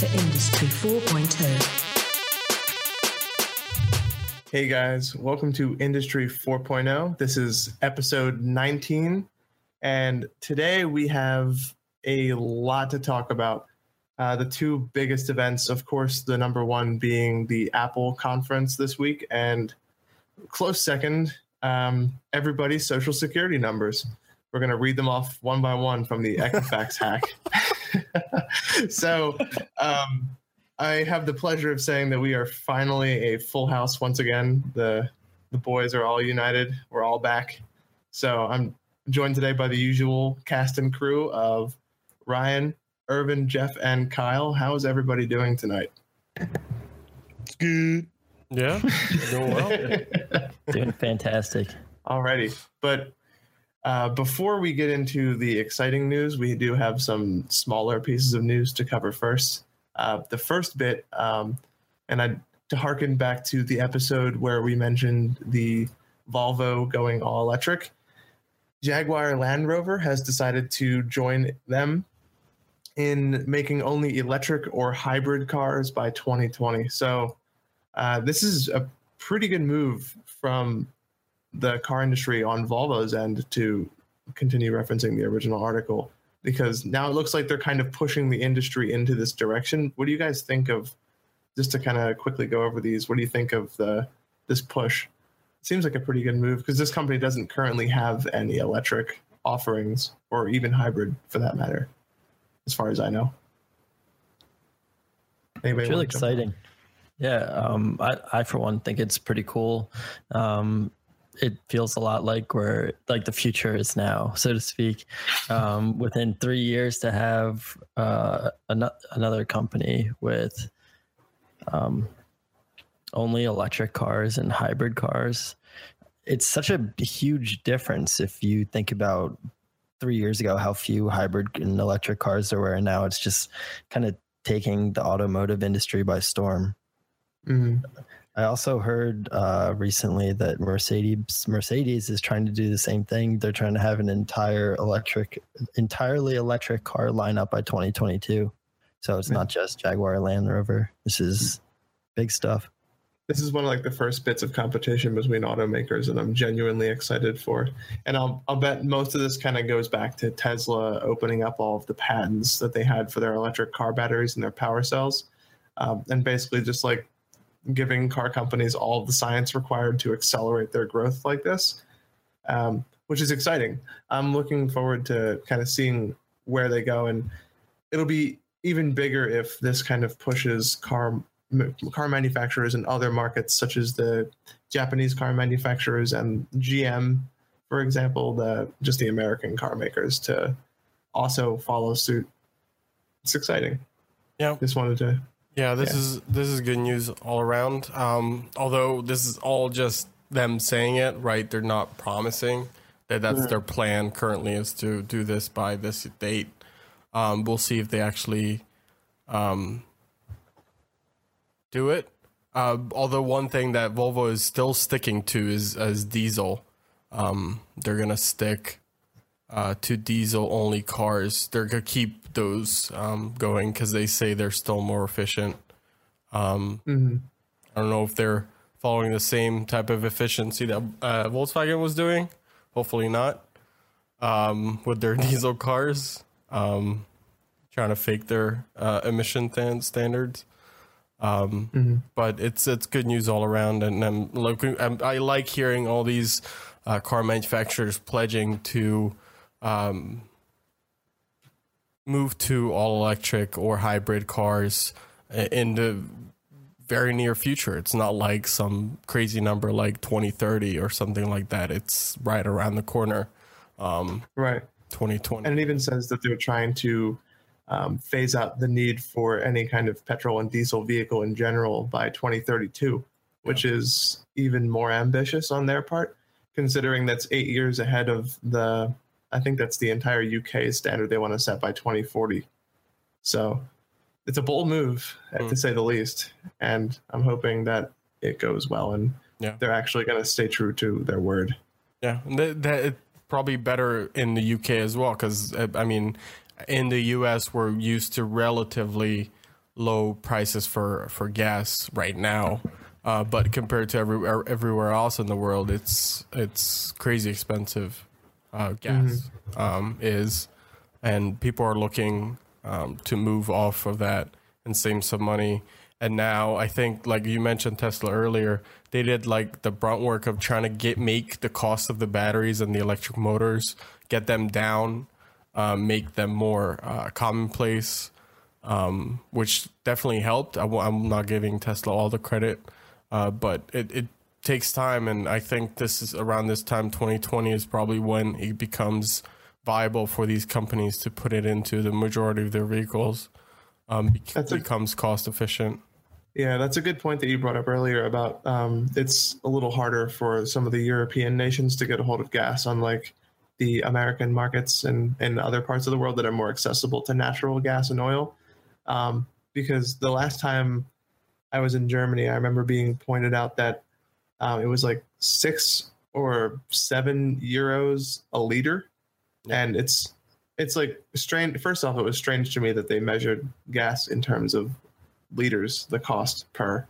to Industry 4.0. Hey guys, welcome to Industry 4.0. This is episode 19, and today we have a lot to talk about. Uh, the two biggest events, of course, the number one being the Apple conference this week, and close second, um, everybody's social security numbers. We're going to read them off one by one from the Equifax hack. so, um, I have the pleasure of saying that we are finally a full house once again. The the boys are all united. We're all back. So I'm joined today by the usual cast and crew of Ryan, Irvin, Jeff, and Kyle. How is everybody doing tonight? It's good. Yeah, doing well. Doing fantastic. Alrighty, but uh, before we get into the exciting news, we do have some smaller pieces of news to cover first. Uh, the first bit, um, and I to harken back to the episode where we mentioned the Volvo going all electric. Jaguar Land Rover has decided to join them in making only electric or hybrid cars by 2020. So uh, this is a pretty good move from the car industry on Volvo's end to continue referencing the original article because now it looks like they're kind of pushing the industry into this direction. What do you guys think of just to kind of quickly go over these? What do you think of the this push? It seems like a pretty good move because this company doesn't currently have any electric offerings or even hybrid for that matter, as far as I know. Anybody It's really wanna jump in? exciting. Yeah, um, I, I for one think it's pretty cool. Um, it feels a lot like where like the future is now, so to speak. Um, within three years, to have uh, an- another company with um, only electric cars and hybrid cars, it's such a huge difference if you think about three years ago how few hybrid and electric cars there were, and now it's just kind of taking the automotive industry by storm. Mhm. I also heard uh, recently that Mercedes Mercedes is trying to do the same thing. They're trying to have an entire electric, entirely electric car lineup by 2022. So it's not just Jaguar Land Rover. This is big stuff. this is one of like the first bits of competition between automakers and I'm genuinely excited for. it. And I'll I'll bet most of this kind of goes back to Tesla opening up all of the patents that they had for their electric car batteries and their power cells. Um, and basically just like giving car companies all the science required to accelerate their growth like this. Um, which is exciting. I'm looking forward to kind of seeing where they go and it'll be even bigger if this kind of pushes car car manufacturers in other markets, such as the Japanese car manufacturers and GM, for example, the just the American car makers to also follow suit. It's exciting. Yeah. Just wanted to. Yeah, this Yeah. is this is good news all around. Um, although this is all just them saying it, right? They're not promising that that's their plan. Currently, is to do this by this date. Um, we'll see if they actually um, do it. Uh, although one thing that Volvo is still sticking to is as diesel. Um, they're gonna stick uh, to diesel only cars. They're gonna keep those um, going because they say they're still more efficient. Um, Mhm. I don't know if they're following the same type of efficiency that uh, Volkswagen was doing. Hopefully not. Um, with their diesel cars, um, trying to fake their uh, emission th- standards. Um, But it's it's good news all around, and I'm looking. I'm, I like hearing all these uh, car manufacturers pledging to um, move to all electric or hybrid cars in the very near future. It's not like some crazy number like 2030 or something like that. It's right around the corner. Um, Right. 2020. And it even says that they're trying to um, phase out the need for any kind of petrol and diesel vehicle in general by 2032, which is even more ambitious on their part, considering that's eight years ahead of the, I think that's the entire UK standard they want to set by 2040. So it's a bold move, uh, Hmm. to say the least. And I'm hoping that it goes well and Yeah. they're actually going to stay true to their word. Yeah, that, that probably better in the UK as well because I mean, in the US we're used to relatively low prices for for gas right now. Uh, but compared to everywhere everywhere else in the world, it's it's crazy expensive. Uh, gas um, is, and people are looking um, to move off of that and save some money. And now I think, like you mentioned Tesla earlier, they did like the brunt work of trying to get make the cost of the batteries and the electric motors get them down, uh, make them more uh, commonplace, um, which definitely helped. I, am not giving Tesla all the credit, uh, but it, it takes time, and I think this is around this time, 2020 is probably when it becomes viable for these companies to put it into the majority of their vehicles. Um, That's becomes a, cost efficient. Yeah, that's a good point that you brought up earlier about um, it's a little harder for some of the European nations to get a hold of gas, unlike the American markets and, and other parts of the world that are more accessible to natural gas and oil. Um, because the last time I was in Germany, I remember being pointed out that um, it was like six or seven euros a liter, yeah. and it's it's like strange. First off, it was strange to me that they measured gas in terms of liters, the cost per,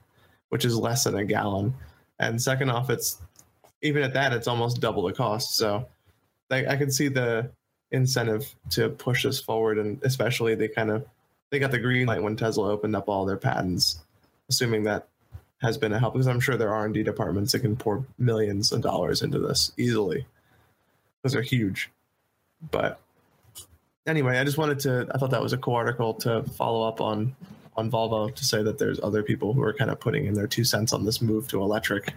which is less than a gallon. And second off, it's even at that, it's almost double the cost. So I, I can see the incentive to push this forward, and especially they kind of they got the green light when Tesla opened up all their patents, assuming that has been a help because I'm sure there are R&D departments that can pour millions of dollars into this easily. Those are huge. But anyway, I just wanted to I thought that was a cool article to follow up on on Volvo to say that there's other people who are kind of putting in their two cents on this move to electric.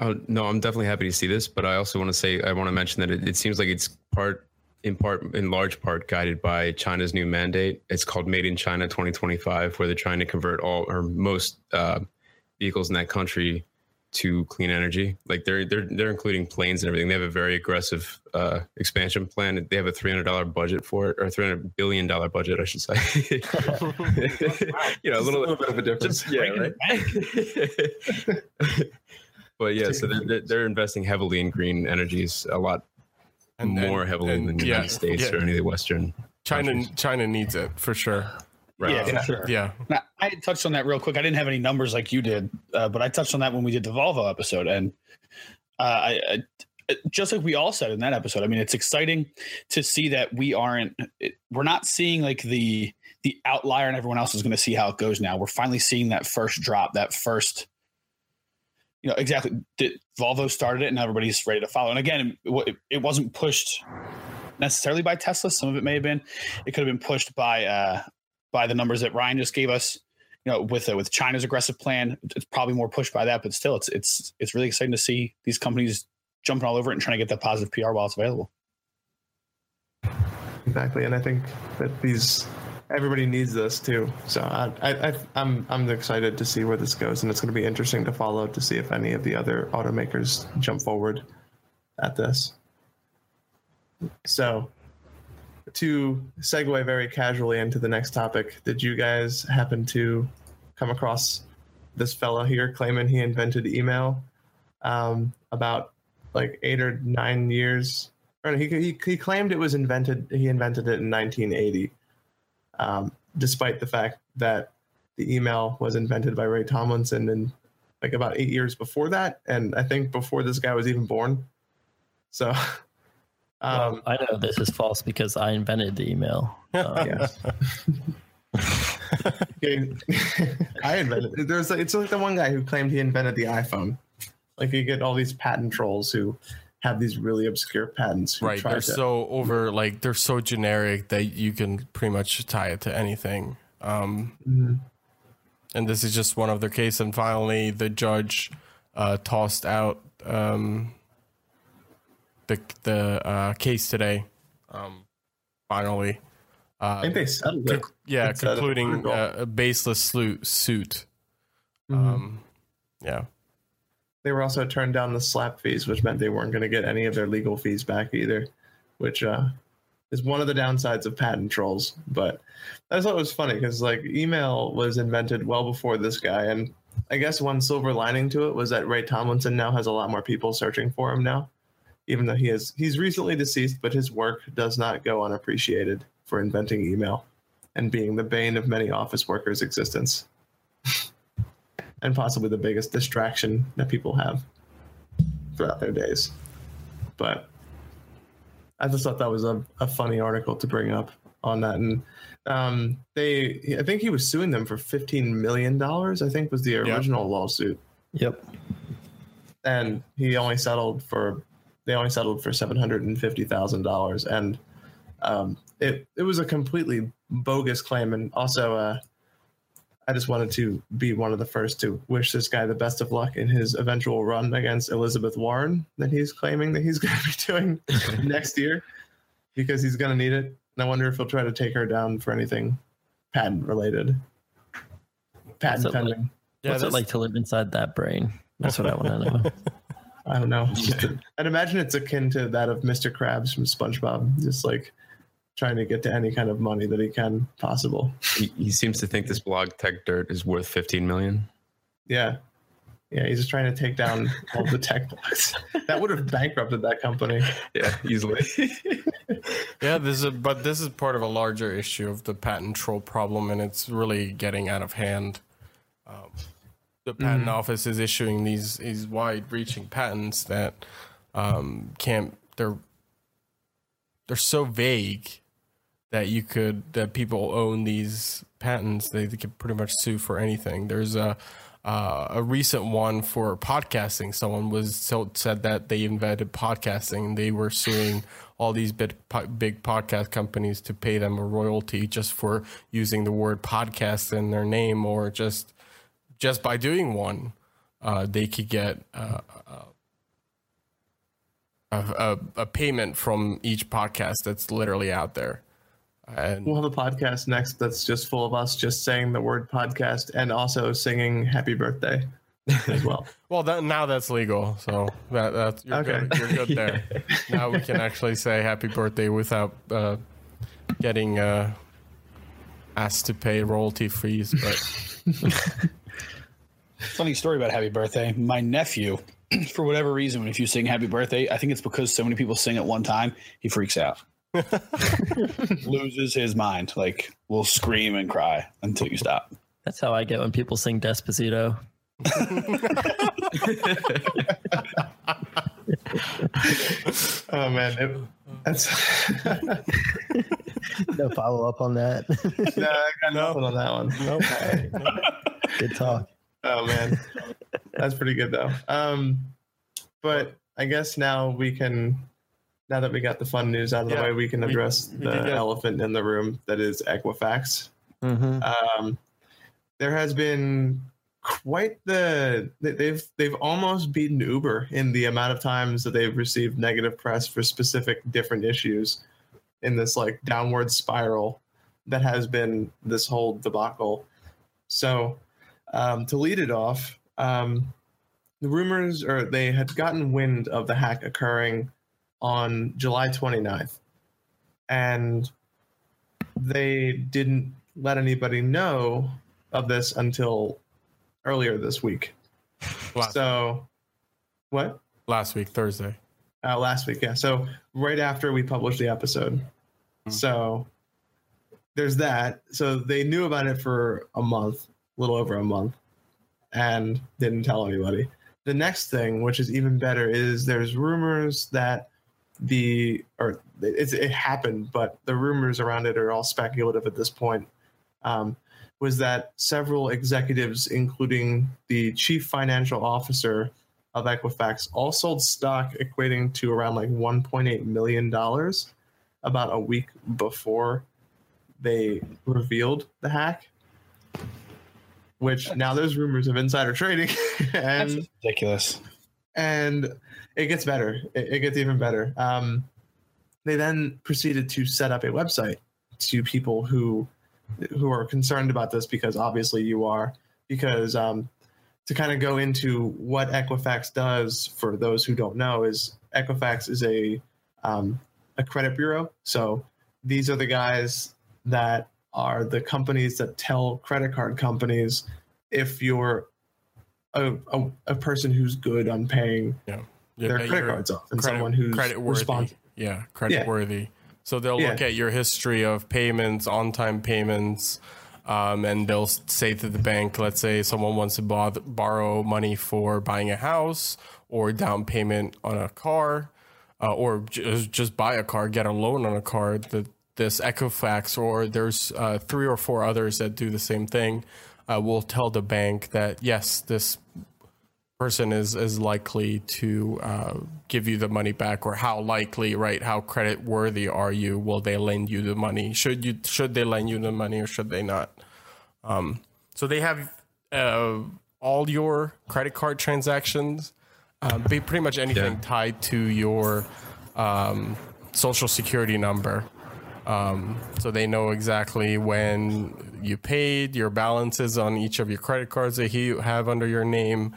Oh no, I'm definitely happy to see this, but I also want to say I want to mention that it, it seems like it's part in part in large part guided by China's new mandate. It's called Made in China 2025, where they're trying to convert all or most uh, vehicles in that country to clean energy. Like they're they're they're including planes and everything. They have a very aggressive uh, expansion plan. They have a three hundred dollar budget for it, or three hundred billion dollar budget, I should say. you know, a little, a little, bit of a difference. Just, yeah, right. but yeah, so they're they're investing heavily in green energies, a lot and, more and, heavily and, than the yeah, United States yeah. or any of the Western. China countries. China needs it for sure. Right. Yeah, for sure. Yeah. Now, I touched on that real quick. I didn't have any numbers like you did, uh, but I touched on that when we did the Volvo episode, and uh, I, I, just like we all said in that episode. I mean, it's exciting to see that we aren't, it, we're not seeing like the the outlier, and everyone else is going to see how it goes. Now we're finally seeing that first drop, that first. You know exactly. Did, Volvo started it, and everybody's ready to follow. And again, it, it wasn't pushed necessarily by Tesla. Some of it may have been. It could have been pushed by uh, by the numbers that Ryan just gave us. You know, with uh, with China's aggressive plan, it's probably more pushed by that, but still, it's it's it's really exciting to see these companies jumping all over it and trying to get that positive PR while it's available. Exactly, and I think that these everybody needs this too. So I, I, I'm I'm excited to see where this goes, and it's going to be interesting to follow to see if any of the other automakers jump forward at this. So to segue very casually into the next topic, did you guys happen to come across this fella here claiming he invented email um, about like eight or nine years? Or he, he, he claimed it was invented. He invented it in 1980, um, despite the fact that the email was invented by Ray Tomlinson and like about eight years before that, and I think before this guy was even born. So Um, well, I know this is false because I invented the email. Um, yes. I invented. It. There's it's like the one guy who claimed he invented the iPhone. Like you get all these patent trolls who have these really obscure patents. Right. They're to, so over like they're so generic that you can pretty much tie it to anything. Um, mm-hmm. And this is just one of their case. And finally, the judge uh, tossed out um, the the uh, case today. Um, finally, uh, I think they settled it. yeah, concluding uh, a baseless suit. Mm-hmm. Um, yeah. They were also turned down the slap fees, which meant they weren't going to get any of their legal fees back either, which uh, is one of the downsides of patent trolls. But I thought it was funny because like email was invented well before this guy, and I guess one silver lining to it was that Ray Tomlinson now has a lot more people searching for him now even though he is he's recently deceased, but his work does not go unappreciated for inventing email and being the bane of many office workers' existence. and possibly the biggest distraction that people have throughout their days. But I just thought that was a, a funny article to bring up on that. And um, they, I think he was suing them for $15 million, I think was the original lawsuit. Yep. And he only settled for, they only settled for $750,000. And um, it, it was a completely bogus claim. And also, uh, I just wanted to be one of the first to wish this guy the best of luck in his eventual run against Elizabeth Warren that he's claiming that he's going to be doing next year because he's going to need it. And I wonder if he'll try to take her down for anything patent related. Patent What's it pending. Yeah, What's it like to live inside that brain? That's what I want to know. I don't know. I'd imagine it's akin to that of Mr. Krabs from SpongeBob, just like trying to get to any kind of money that he can possible. He, he seems to think this blog Techdirt is worth 15 million. Yeah. Yeah, he's just trying to take down all the tech blocks. That would have bankrupted that company. Yeah, easily. Yeah, this is but this is part of a larger issue of the patent troll problem, and it's really getting out of hand. Um, the patent office is issuing these these wide-reaching patents that um, can't. They're they're so vague that you could that people own these patents. They, they could pretty much sue for anything. There's a uh, a recent one for podcasting. Someone was so said that they invented podcasting. They were suing all these big big podcast companies to pay them a royalty just for using the word podcast in their name, or just just by doing one, uh, they could get uh, a, a, a payment from each podcast that's literally out there. And We'll have a podcast next that's just full of us just saying the word podcast and also singing happy birthday as well. Well, that, now that's legal, so that, that's you're, Okay. good, you're good there. now we can actually say happy birthday without uh, getting uh, asked to pay royalty fees. But Funny story about happy birthday. My nephew, for whatever reason, if you sing happy birthday, I think it's because so many people sing at one time, he freaks out. Loses his mind. Like will scream and cry until you stop. That's how I get when people sing Despacito. Oh man, it, that's No follow up on that. no, I got No. nothing on that one. nope. Good talk. Oh man, that's pretty good though. Um, but I guess now we can, now that we got the fun news out of the Yeah, way, we can address we the elephant in the room that is Equifax. hmm Um, there has been quite the they've they've almost beaten Uber in the amount of times that they've received negative press for specific different issues in this like downward spiral that has been this whole debacle. So um, to lead it off, um, the rumors or they had gotten wind of the hack occurring on July 29th. And they didn't let anybody know of this until earlier this week. last, So, what? last week, Thursday. Uh, last week, yeah. So, right after we published the episode. So, there's that. So, they knew about it for a month, little over a month, and didn't tell anybody. The next thing, which is even better, is there's rumors that the, or it's, it happened, but the rumors around it are all speculative at this point. Um, was that several executives, including the chief financial officer of Equifax, all sold stock equating to around like 1.8 million dollars about a week before they revealed the hack. Which now there's rumors of insider trading, and just ridiculous. and it gets better. It, it gets even better. Um, they then proceeded to set up a website to people who who are concerned about this because obviously you are because um, to kind of go into what Equifax does for those who don't know is Equifax is a um, a credit bureau. So these are the guys that are the companies that tell credit card companies if you're a, a, a person who's good on paying Yeah, their credit cards off and credit- someone who's credit worthy. responsible. Yeah, credit worthy. So they'll Yeah. look at your history of payments, on time payments, um, and they'll say to the bank, let's say someone wants to bor- borrow money for buying a house or down payment on a car, uh, or j- just buy a car, get a loan on a car. The, this Equifax, or there's uh, three or four others that do the same thing, uh, will tell the bank that yes, this person is is likely to uh, give you the money back or how likely right how credit worthy are you? Will they lend you the money? Should you should they lend you the money or should they not? Um, so they have uh, all your credit card transactions uh, be pretty much anything Yeah. tied to your um, social security number um, so they know exactly when you paid, your balances on each of your credit cards that you have under your name,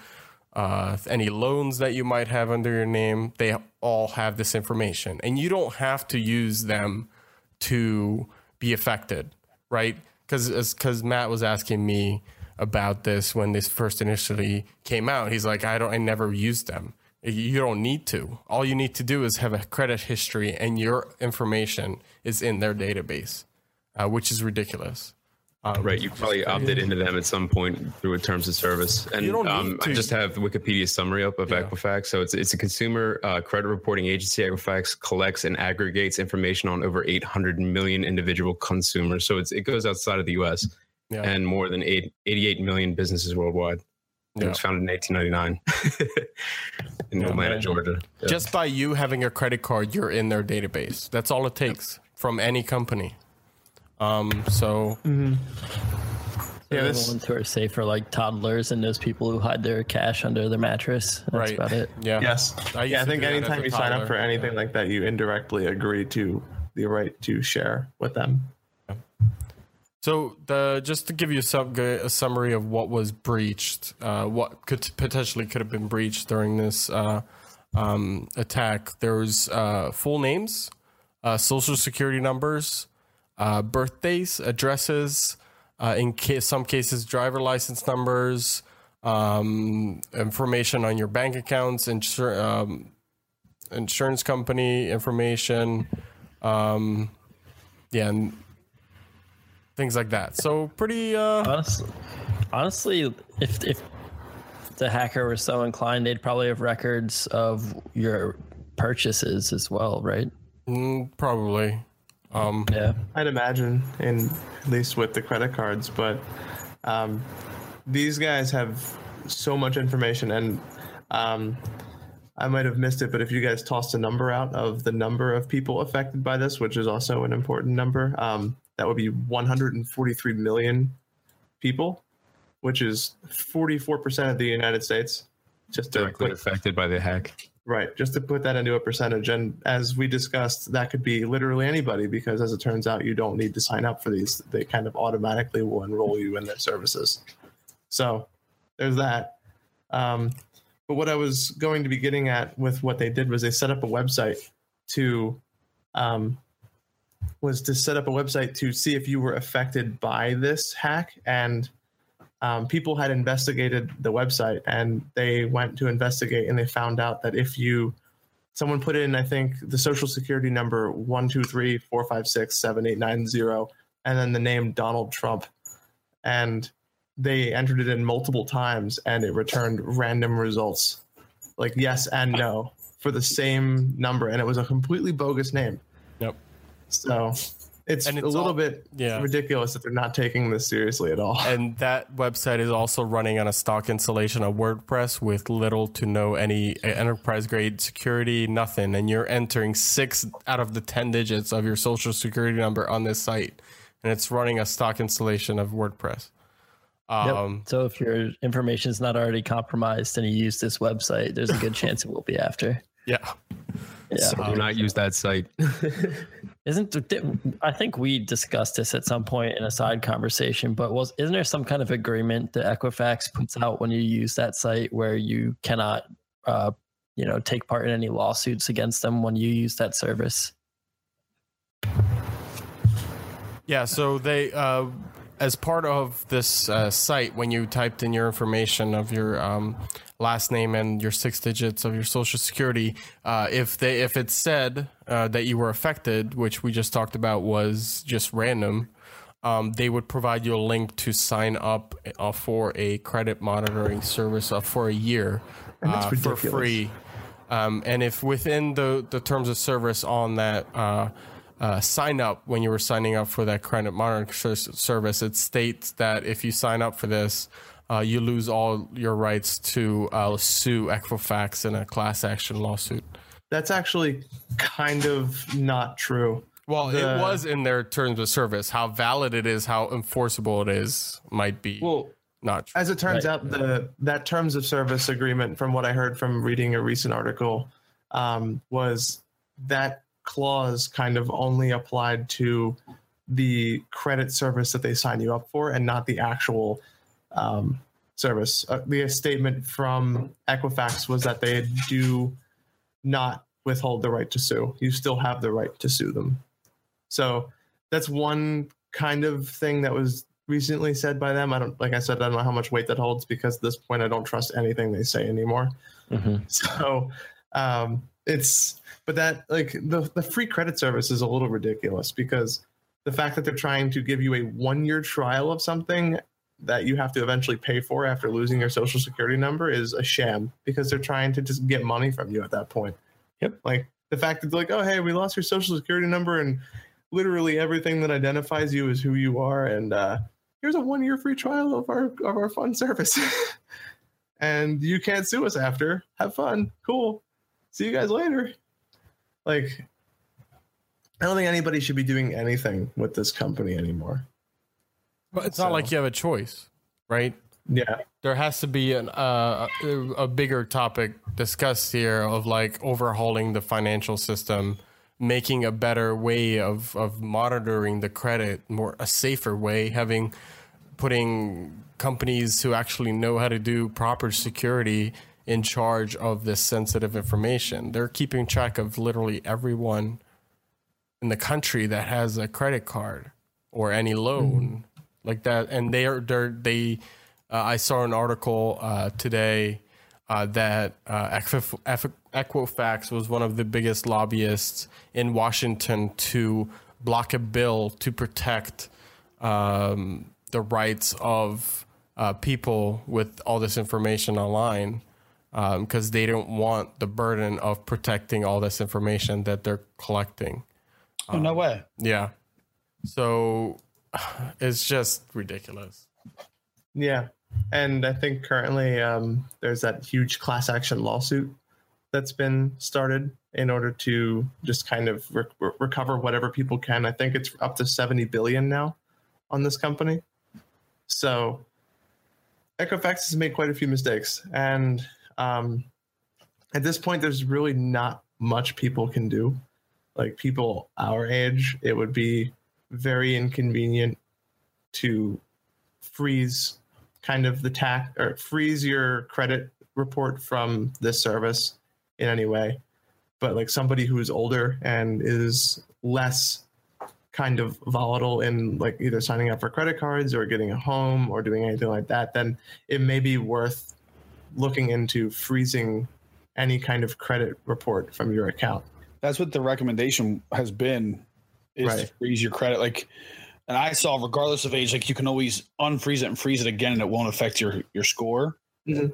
uh, any loans that you might have under your name. They all have this information, and you don't have to use them to be affected, right? Because because Matt was asking me about this when this first initially came out. He's like, I don't, I never used them. You don't need to. All you need to do is have a credit history, and your information is in their database, uh, which is ridiculous. Um, Right, you probably opted into them at some point through a terms of service, and You don't need um, I just have Wikipedia summary up of Equifax. So it's it's a consumer uh, credit reporting agency. Equifax collects and aggregates information on over 800 million individual consumers. So it's it goes outside of the U.S. Yeah. and more than eight, 88 million businesses worldwide. It was founded in 1899 in Atlanta, Georgia. Yeah. Just by you having a credit card, you're in their database. That's all it takes from any company. Um, so Yeah, the this- ones who are safe are like toddlers and those people who hide their cash under their mattress. That's right, about it. yeah, Yes. I yeah, I think do that as anytime a you sign up for anything like that, you indirectly agree to the right to share with them. So the just to give you some a summary of what was breached, uh, what could potentially could have been breached during this uh, um, attack. There was uh, full names, uh, social security numbers, uh, birthdays, addresses, uh, in some cases driver license numbers, um, information on your bank accounts, insur- um, insurance company information, um, yeah, and things like that. So pretty. Uh, Honestly, honestly, if if the hacker was so inclined, they'd probably have records of your purchases as well, right? mm, probably. Um, Yeah. I'd imagine, in at least with the credit cards, but um, these guys have so much information, and um, I might have missed it, but if you guys tossed a number out of the number of people affected by this, which is also an important number, um, that would be 143 million people, which is 44% of the United States. Just directly put, affected by the hack. Right. Just to put that into a percentage. And as we discussed, that could be literally anybody because as it turns out, you don't need to sign up for these. They kind of automatically will enroll you in their services. So there's that. Um, but what I was going to be getting at with what they did was they set up a website to um, was to set up a website to see if you were affected by this hack. And um, people had investigated the website and they went to investigate and they found out that if you someone put in i think the social security number 123456789 and then the name donald trump. And they entered it in multiple times and it returned random results. Like yes and no for the same number. And it was a completely bogus name. So it's, And a little all- bit yeah. ridiculous that they're not taking this seriously at all and that website is also running on a stock installation of WordPress with little to no any enterprise grade security, nothing. And you're entering six out of the 10 digits of your social security number on this site. And it's running a stock installation of WordPress. Yep. Um, so if your information is not already compromised and you use this website, there's a good chance it will be after. Yeah. Yeah. So do not use that site. Isn't I think we discussed this at some point in a side conversation, but was isn't there some kind of agreement that Equifax puts out when you use that site where you cannot, uh, you know, take part in any lawsuits against them when you use that service? Yeah, so they uh, as part of this uh, site, when you typed in your information of your um, last name and your six digits of your social security, uh, if they if it said uh, that you were affected, which we just talked about was just random, um, they would provide you a link to sign up uh, for a credit monitoring service uh, for a year uh, for free. Um, and if within the, the terms of service on that uh, sign up, when you were signing up for that credit monitoring service, it states that if you sign up for this, uh, you lose all your rights to uh, sue Equifax in a class action lawsuit. That's actually kind of not true. Well, The- it was in their terms of service. How valid it is, how enforceable it is, might be Well, not true. As it turns Right. out, the that terms of service agreement, from what I heard from reading a recent article, um, was that clause kind of only applied to the credit service that they sign you up for, and not the actual um, service. Uh, the statement from Equifax was that they do not withhold the right to sue. You still have the right to sue them. So that's one kind of thing that was recently said by them. I don't, like I said, I don't know how much weight that holds because at this point I don't trust anything they say anymore. Mhm. So um, it's, but that like the the free credit service is a little ridiculous because the fact that they're trying to give you a one year trial of something that you have to eventually pay for after losing your social security number is a sham because they're trying to just get money from you at that point. Yep. Like the fact that they're like, oh hey, we lost your social security number and literally everything that identifies you is who you are and uh here's a one year free trial of our of our fun service. and you can't sue us after. Have fun. Cool. See you guys later. Like I don't think anybody should be doing anything with this company anymore. But it's not like you have a choice, right? Yeah. there has to be an, uh, a, a bigger topic discussed here of like overhauling the financial system, making a better way of, of monitoring the credit, more a safer way, having putting companies who actually know how to do proper security in charge of this sensitive information. They're keeping track of literally everyone in the country that has a credit card or any loan like that, and they are they're, they. Uh, I saw an article uh, today uh, that uh, Equifax was one of the biggest lobbyists in Washington to block a bill to protect um, the rights of uh, people with all this information online because they don't want the burden of protecting all this information that they're collecting. Oh, no way. Yeah. So it's just ridiculous. Yeah. And I think currently um, there's that huge class action lawsuit that's been started in order to just kind of re- re- recover whatever people can. I think it's up to 70 billion now on this company. So Equifax has made quite a few mistakes. And um, at this point, there's really not much people can do. Like people our age, it would be very inconvenient to freeze kind of the tax or freeze your credit report from this service in any way. But like somebody who is older and is less kind of volatile in like either signing up for credit cards or getting a home or doing anything like that, then it may be worth looking into freezing any kind of credit report from your account. That's what the recommendation has been is Right. to freeze your credit. Like, and I saw regardless of age, like you can always unfreeze it and freeze it again, and it won't affect your your score. Mhm.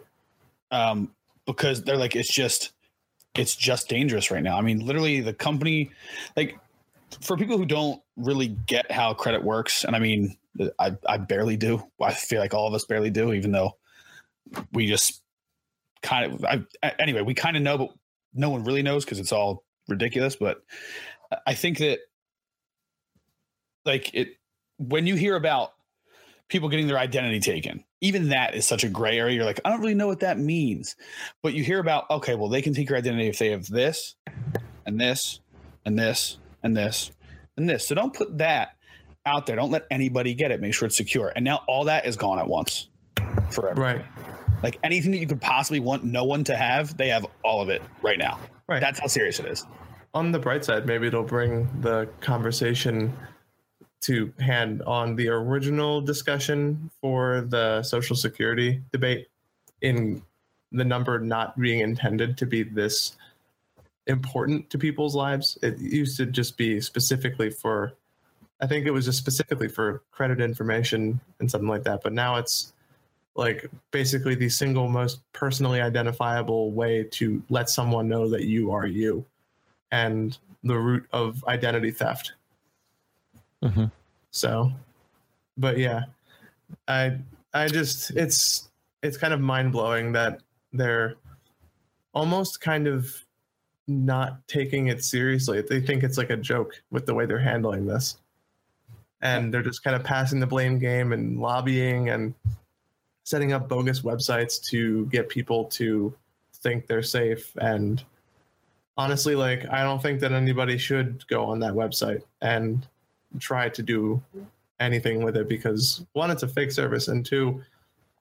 Um, because they're like, it's just, it's just dangerous right now. I mean, literally, the company, like, for people who don't really get how credit works, and I mean, I I barely do. I feel like all of us barely do, even though we just kind of. I, anyway, we kind of know, but no one really knows because it's all ridiculous. But I think that like it when you hear about people getting their identity taken, even that is such a gray area. You're like, I don't really know what that means. But you hear about, okay, well, they can take your identity if they have this and this and this and this and this. So don't put that out there. Don't let anybody get it. Make sure it's secure. And now all that is gone at once forever. Right. Like anything that you could possibly want no one to have, they have all of it right now. Right. That's how serious it is. on the bright side, maybe it'll bring the conversation to hand on the original discussion for the social security debate in the number not being intended to be this important to people's lives. It used to just be specifically for, I think it was just specifically for credit information and something like that. But now it's like basically the single most personally identifiable way to let someone know that you are you and the root of identity theft. hmm So, but yeah, I I just it's it's kind of mind blowing that they're almost kind of not taking it seriously. They think it's like a joke with the way they're handling this, and they're just kind of passing the blame game and lobbying and setting up bogus websites to get people to think they're safe and honestly like i don't think that anybody should go on that website and try to do anything with it because one it's a fake service and two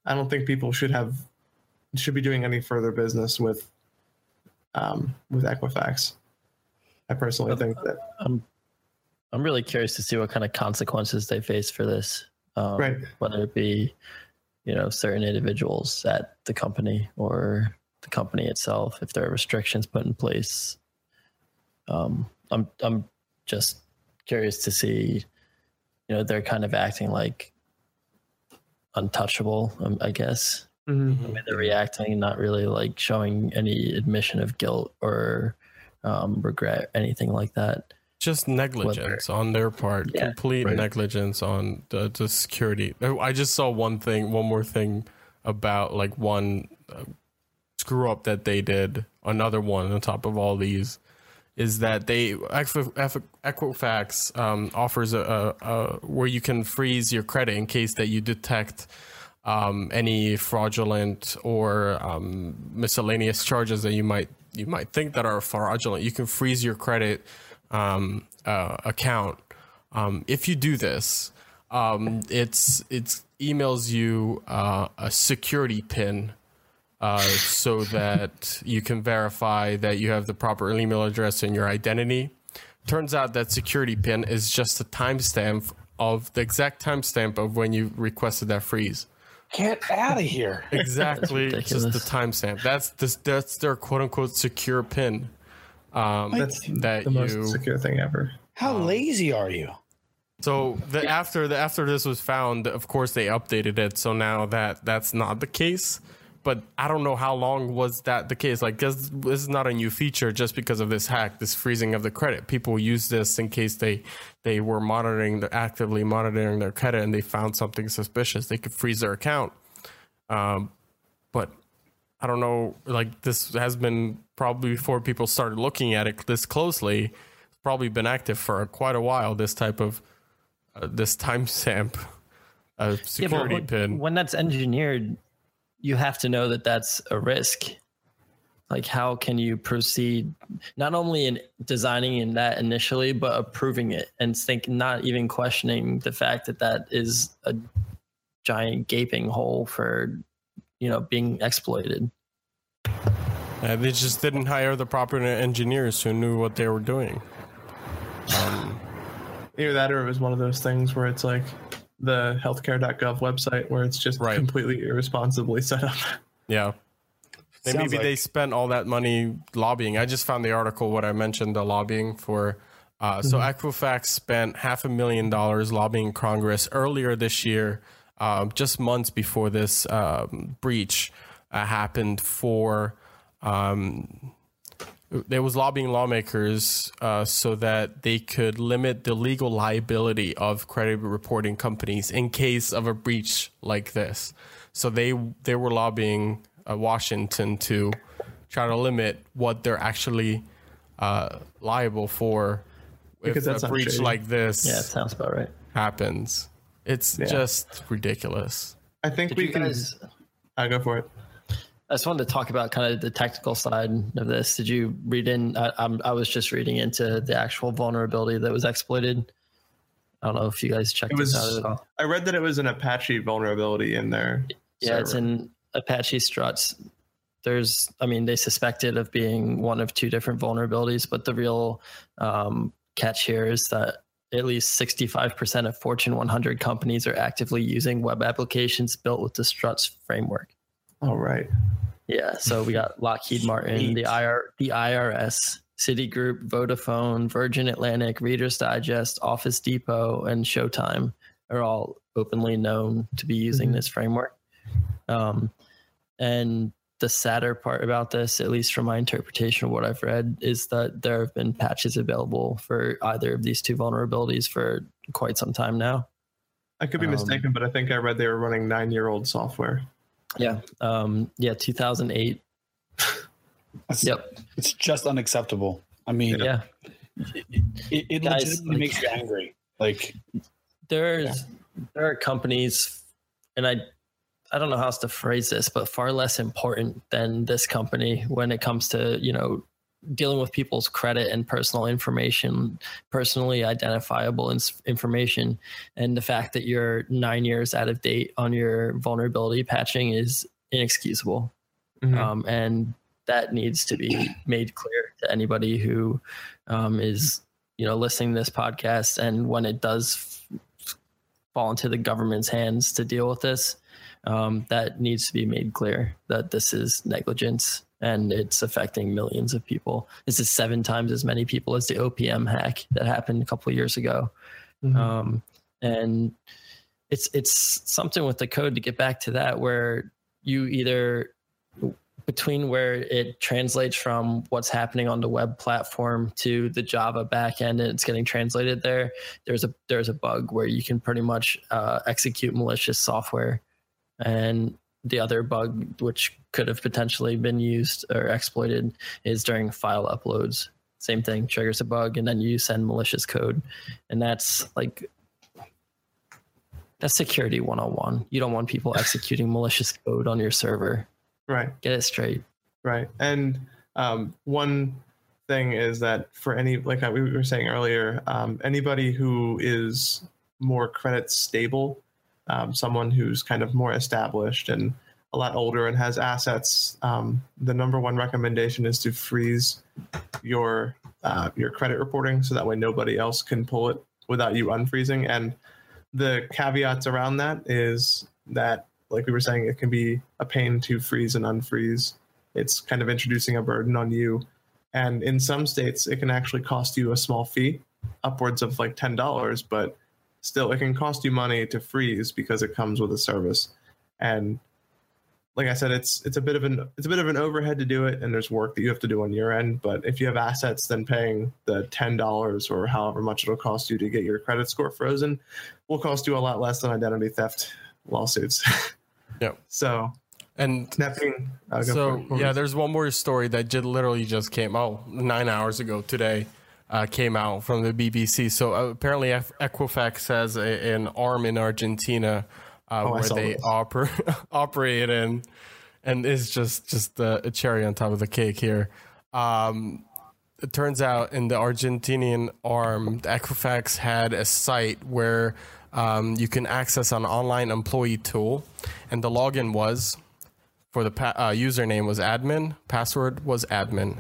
i don't think people should have should be doing any further business with um with equifax i personally think that I'm I'm really curious to see what kind of consequences they face for this. Um, Right. Whether it be, you know, certain individuals at the company or the company itself, if there are restrictions put in place. Um, I'm I'm just curious to see, you know, they're kind of acting like untouchable. Um, I guess Mhm. the way they're reacting, not really like showing any admission of guilt or um, regret, anything like that. Just negligence on their part Yeah. complete Right. negligence on the, the security i just saw one thing one more thing about like one uh, screw up that they did another one on top of all these is that they Equi- Equi- equifax um, offers a, a, a where you can freeze your credit in case that you detect um, any fraudulent or um, miscellaneous charges that you might you might think that are fraudulent. You can freeze your credit um, uh, account. Um, if you do this, um, it's it's emails you uh, a security pin uh, so that you can verify that you have the proper email address and your identity. Turns out that security pin is just a timestamp of the exact timestamp of when you requested that freeze. Get out of here. Exactly, just the ridiculous. timestamp. That's this, that's their quote unquote secure pin. Um, that's that the most you secure thing ever How lazy are you? so the after the after this was found, of course they updated it. So now that that's not the case. But I don't know how long was that the case. Like this, this is not a new feature just because of this hack, this freezing of the credit. People use this in case they they were monitoring, the actively monitoring their credit, and they found something suspicious. They could freeze their account. Um, but I don't know. Like this has been probably before people started looking at it this closely. It's probably been active for quite a while. This type of uh, this timestamp uh, security when, pin. when that's engineered, you have to know that that's a risk. Like, how can you proceed not only in designing in that initially, but approving it and think not even questioning the fact that that is a giant gaping hole for, you know, being exploited. Uh, they just didn't hire the proper engineers who knew what they were doing. Um, Either that or it was one of those things where it's like the healthcare.gov website where it's just Right. completely irresponsibly set up. yeah. They- maybe like- they spent all that money lobbying. I just found the article what I mentioned the lobbying for. Uh, So Equifax spent half a million dollars lobbying Congress earlier this year, um, just months before this um, breach uh, happened. For um, they was lobbying lawmakers uh, so that they could limit the legal liability of credit reporting companies in case of a breach like this. So they they were lobbying uh, Washington to try to limit what they're actually uh, liable for Because if that's a breach shady. like this Yeah, it sounds about right. happens. It's Yeah. just ridiculous. I think Did we can. guys? I go for it. I just wanted to talk about kind of the technical side of this. Did you read in? I, I'm, I was just reading into the actual vulnerability that was exploited. I don't know if you guys checked It was- this out at all. I read that it was an Apache vulnerability in there. Yeah, it's in Apache struts. There's, I mean, they suspected of being one of two different vulnerabilities, but the real um, catch here is that at least 65% of Fortune 100 companies are actively using web applications built with the Struts framework. All right. Yeah, so we got Lockheed Martin, the IR, the IRS, Citigroup, Vodafone, Virgin Atlantic, Reader's Digest, Office Depot, and Showtime are all openly known to be using Mhm. this framework. Um, and the sadder part about this, at least from my interpretation of what I've read, is that there have been patches available for either of these two vulnerabilities for quite some time now. I could be Um, mistaken, but I think I read they were running nine year old software. Yeah, um, yeah, 2008. It's, Yep. it's just unacceptable. I mean, Yeah, it, it Guys, legitimately like- makes you angry. Like, there's there are companies and i i don't know how else to phrase this but far less important than this company when it comes to you know dealing with people's credit and personal information personally identifiable ins- information. And the fact that you're nine years out of date on your vulnerability patching is inexcusable. Mhm. um, and that needs to be made clear to anybody who um, is you know listening to this podcast and when it does f- fall into the government's hands to deal with this um, that needs to be made clear that this is negligence and it's affecting millions of people this is seven times as many people as the opm hack that happened a couple of years ago Mhm. um, and it's it's something with the code to get back to that where you either between where it translates from what's happening on the web platform to the Java backend and it's getting translated there. There's a there's a bug where you can pretty much uh, execute malicious software, and the other bug which could have potentially been used or exploited is during file uploads. Same thing triggers a bug, and then you send malicious code, and that's like that's security 101. You don't want people executing malicious code on your server. Right. Get it straight. Right. And um, one thing is that for any, like we were saying earlier, um, anybody who is more credit stable, um, someone who's kind of more established and a lot older and has assets, um, the number one recommendation is to freeze your uh, your credit reporting so that way nobody else can pull it without you unfreezing. And the caveats around that is that, like we were saying, it can be a pain to freeze and unfreeze it's kind of introducing a burden on you. And in some states, it can actually cost you a small fee, upwards of like $10, but still it can cost you money to freeze because it comes with a service. And like I said, it's it's a bit of an it's a bit of an overhead to do it, and there's work that you have to do on your end. But if you have assets, then paying the ten dollars or however much it'll cost you to get your credit score frozen will cost you a lot less than identity theft lawsuits. Yep. So And being uh, so yeah, there's one more story that just literally just came out nine hours ago today. Uh, came out from the BBC. So uh, apparently, F- Equifax has a, an arm in Argentina uh, Oh, where they oper- operate in, and it's just just a cherry on top of the cake here. Um, it turns out in the Argentinian arm, the Equifax had a site where um, you can access an online employee tool, and the login was for the pa- uh, username was admin, password was admin.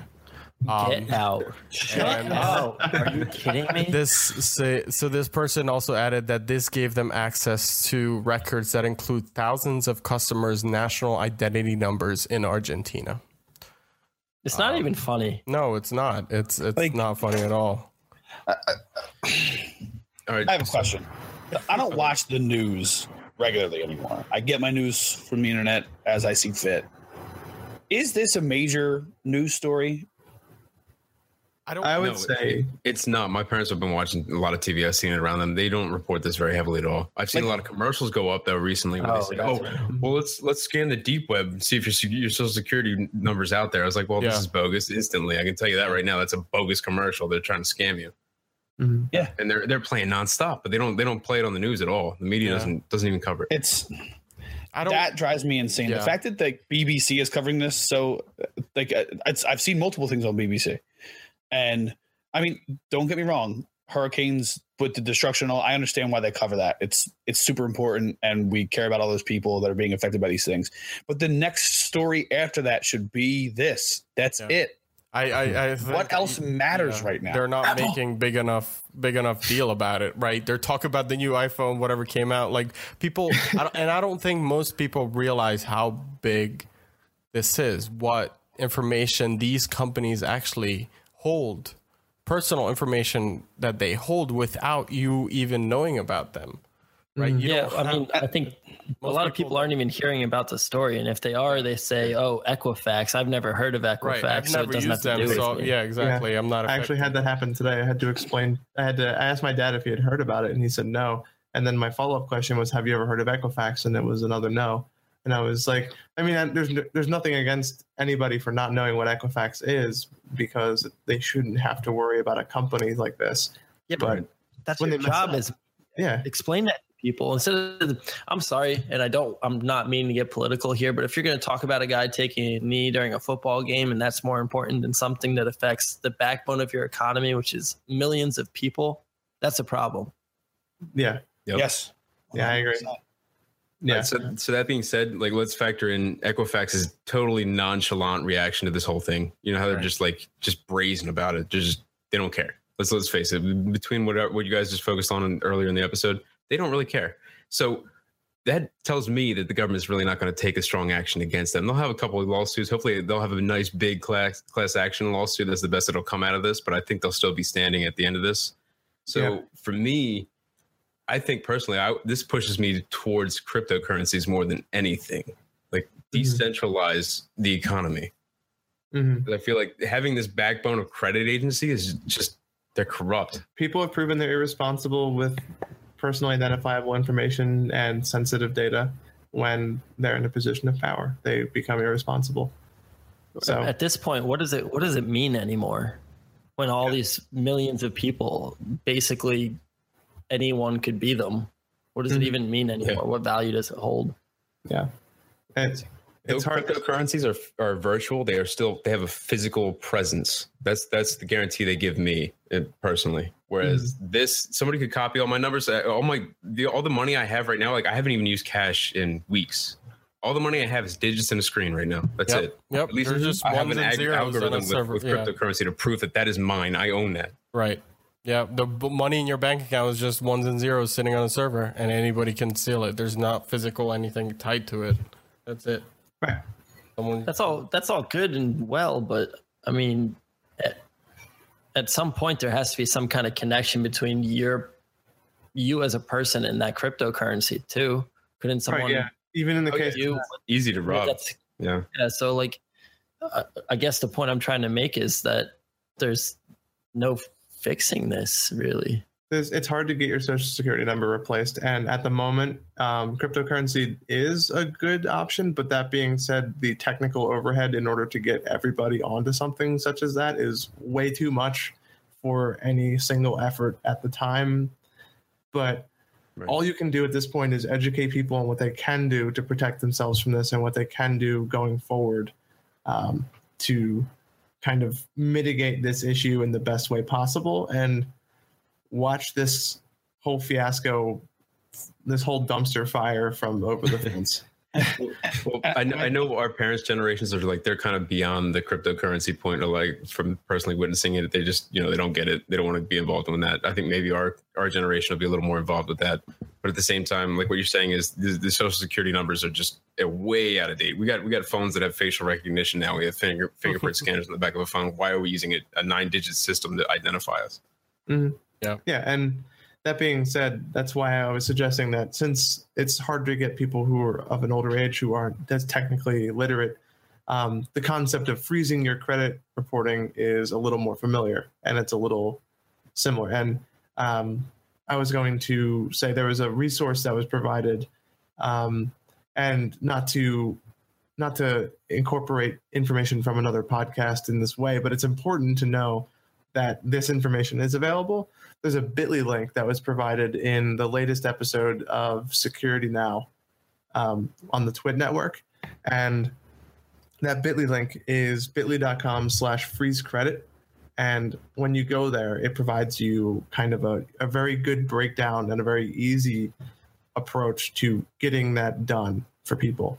Get um, out. Shut And Are you kidding me? this say, so this person also added that this gave them access to records that include thousands of customers' national identity numbers in Argentina. It's not even funny. No, it's not. It's it's Like- not funny at all. All right. I have a question. I don't watch the news regularly anymore. I get my news from the internet as I see fit. Is this a major news story? I don't. I would No, say It's not. My parents have been watching a lot of TV. I've seen it around them. They don't report this very heavily at all. I've seen a lot of commercials go up though recently where Oh, they say, "Oh, gotcha. well, let's let's scan the deep web and see if your your social security number's out there." I was like, "Well, Yeah. this is bogus." Instantly, I can tell you that right now. That's a bogus commercial. They're trying to scam you, Mhm. and they're they're playing nonstop. But they don't they don't play it on the news at all. The media Yeah. doesn't doesn't even cover it. It's I don't. that drives me insane. Yeah. The fact that the BBC is covering this, so like uh, it's, I've seen multiple things on BBC, and I mean, don't get me wrong, hurricanes with the destruction, I understand why they cover that. It's it's super important, and we care about all those people that are being affected by these things. But the next story after that should be this. That's Yeah. it. I, I, I think What else matters right now? They're not making big enough big enough deal about it, right? They're talking about the new iPhone, whatever came out. Like people, I and I don't think most people realize how big this is. What information these companies actually hold, personal information that they hold without you even knowing about them, right? You mm-hmm. yeah, don't I mean, I think a lot of people aren't even hearing about the story, and if they are, they say, "Oh, Equifax. I've never heard of Equifax, right. I've so it never doesn't used them, do with so yeah, exactly. I'm not. I actually had that happen today. I had to explain. I had to. I asked my dad if he had heard about it, and he said no. And then my follow up question was, "Have you ever heard of Equifax?" And it was another no. And I was like, I mean, there's there's nothing against anybody for not knowing what Equifax is because they shouldn't have to worry about a company like this. Yeah, But but that's when your they job up- is Yeah, explain that to people instead of i'm sorry and i don't i'm not meaning to get political here but if you're going to talk about a guy taking a knee during a football game and that's more important than something that affects the backbone of your economy which is millions of people that's a problem yeah, Yep. Yes. Yeah, I agree. 100%. yeah. Right, so, so that being said, like let's factor in Equifax's totally nonchalant reaction to this whole thing. You know how they're Right. just like just brazen about it. They're just they don't care. Let's let's face it. Between what what you guys just focused on in, earlier in the episode, they don't really care. So that tells me that the government's really not going to take a strong action against them. They'll have a couple of lawsuits. Hopefully, they'll have a nice big class class action lawsuit. That's the best that'll come out of this. But I think they'll still be standing at the end of this. So Yeah. for me, I think personally, I, this pushes me towards cryptocurrencies more than anything. Like decentralize the economy. Mhm. 'Cause I feel like having this backbone of credit agency is just they're corrupt. People have proven they're irresponsible with personally identifiable information and sensitive data when they're in a position of power. They become irresponsible. So at this point what does it what does it mean anymore when all these millions of people basically anyone could be them what does Mhm. it even mean anymore what value does it hold yeah, it's it's Though hard. Cryptocurrencies are are virtual. They are still they have a physical presence. That's that's the guarantee they give me personally. Whereas this, somebody could copy all my numbers, all my the all the money I have right now. Like I haven't even used cash in weeks. All the money I have is digits in a screen right now. That's Yep. it. Yep. At least There's just I have ones an ag- zeros on a algorithm with, server, with yeah. cryptocurrency to prove that that is mine. I own that. Right. Yeah, the b- money in your bank account is just ones and zeros sitting on a server, and anybody can steal it. There's not physical anything tied to it. That's it. Right. Someone. That's all. That's all good and well, but I mean, at, at some point there has to be some kind of connection between your, you as a person and that cryptocurrency too. Couldn't someone? Right, yeah. Even in the case, You, Easy to rob. that's Yeah. yeah. So like, uh, I guess the point I'm trying to make is that there's no fixing this really. there's, it's hard to get your social security number replaced and at the moment um, cryptocurrency is a good option but that being said the technical overhead in order to get everybody onto something such as that is way too much for any single effort at the time but Right. all you can do at this point is educate people on what they can do to protect themselves from this and what they can do going forward um, to kind of mitigate this issue in the best way possible and watch this whole fiasco this whole dumpster fire from over the fence Well, I, kn- I know our parents' generations are like they're kind of beyond the cryptocurrency point of like from personally witnessing it. They just you know they don't get it. They don't want to be involved in that. I think maybe our our generation will be a little more involved with that. But at the same time, like what you're saying is the, the social security numbers are just uh, way out of date. We got we got phones that have facial recognition now. We have finger fingerprint scanners in the back of a phone. Why are we using a, a nine digit system to identify us? Yeah. Yeah and that being said that's why i was suggesting that since it's hard to get people who are of an older age who aren't as technically literate um, the concept of freezing your credit reporting is a little more familiar and it's a little similar. And um, i was going to say there was a resource that was provided um, and not to not to incorporate information from another podcast in this way but it's important to know that this information is available. There's a bit.ly link that was provided in the latest episode of security now um, on the twit network. And that bit.ly link is bit.ly.com slash freeze credit. And when you go there it provides you kind of a, a very good breakdown and a very easy approach to getting that done for people.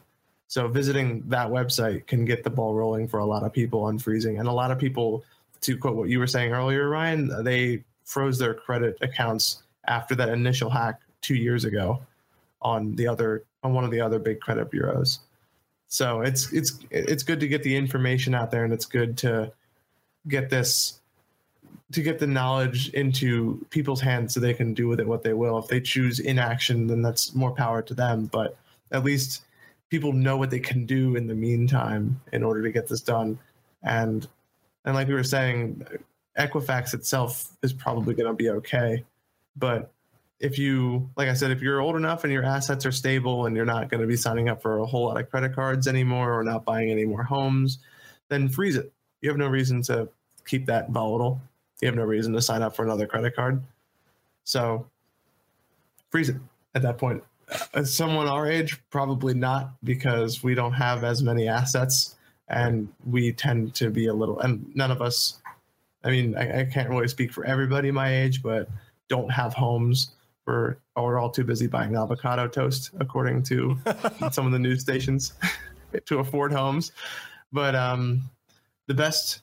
So visiting that website can get the ball rolling for a lot of people on freezing, and a lot of people, to quote what you were saying earlier, Ryan, they froze their credit accounts after that initial hack two years ago on the other on one of the other big credit bureaus. So it's it's it's good to get the information out there, and it's good to get this to get the knowledge into people's hands so they can do with it what they will. If they choose inaction, then that's more power to them. But at least people know what they can do in the meantime in order to get this done. And and like we were saying, Equifax itself is probably going to be okay. But if you, like I said, if you're old enough and your assets are stable and you're not going to be signing up for a whole lot of credit cards anymore or not buying any more homes, then freeze it. You have no reason to keep that volatile. You have no reason to sign up for another credit card. So freeze it at that point. As someone our age, probably not because we don't have as many assets and we tend to be a little, and none of us, I mean, I, I can't really speak for everybody my age, but don't have homes. We're, we're all too busy buying avocado toast, according to some of the news stations, to afford homes. But um, the best,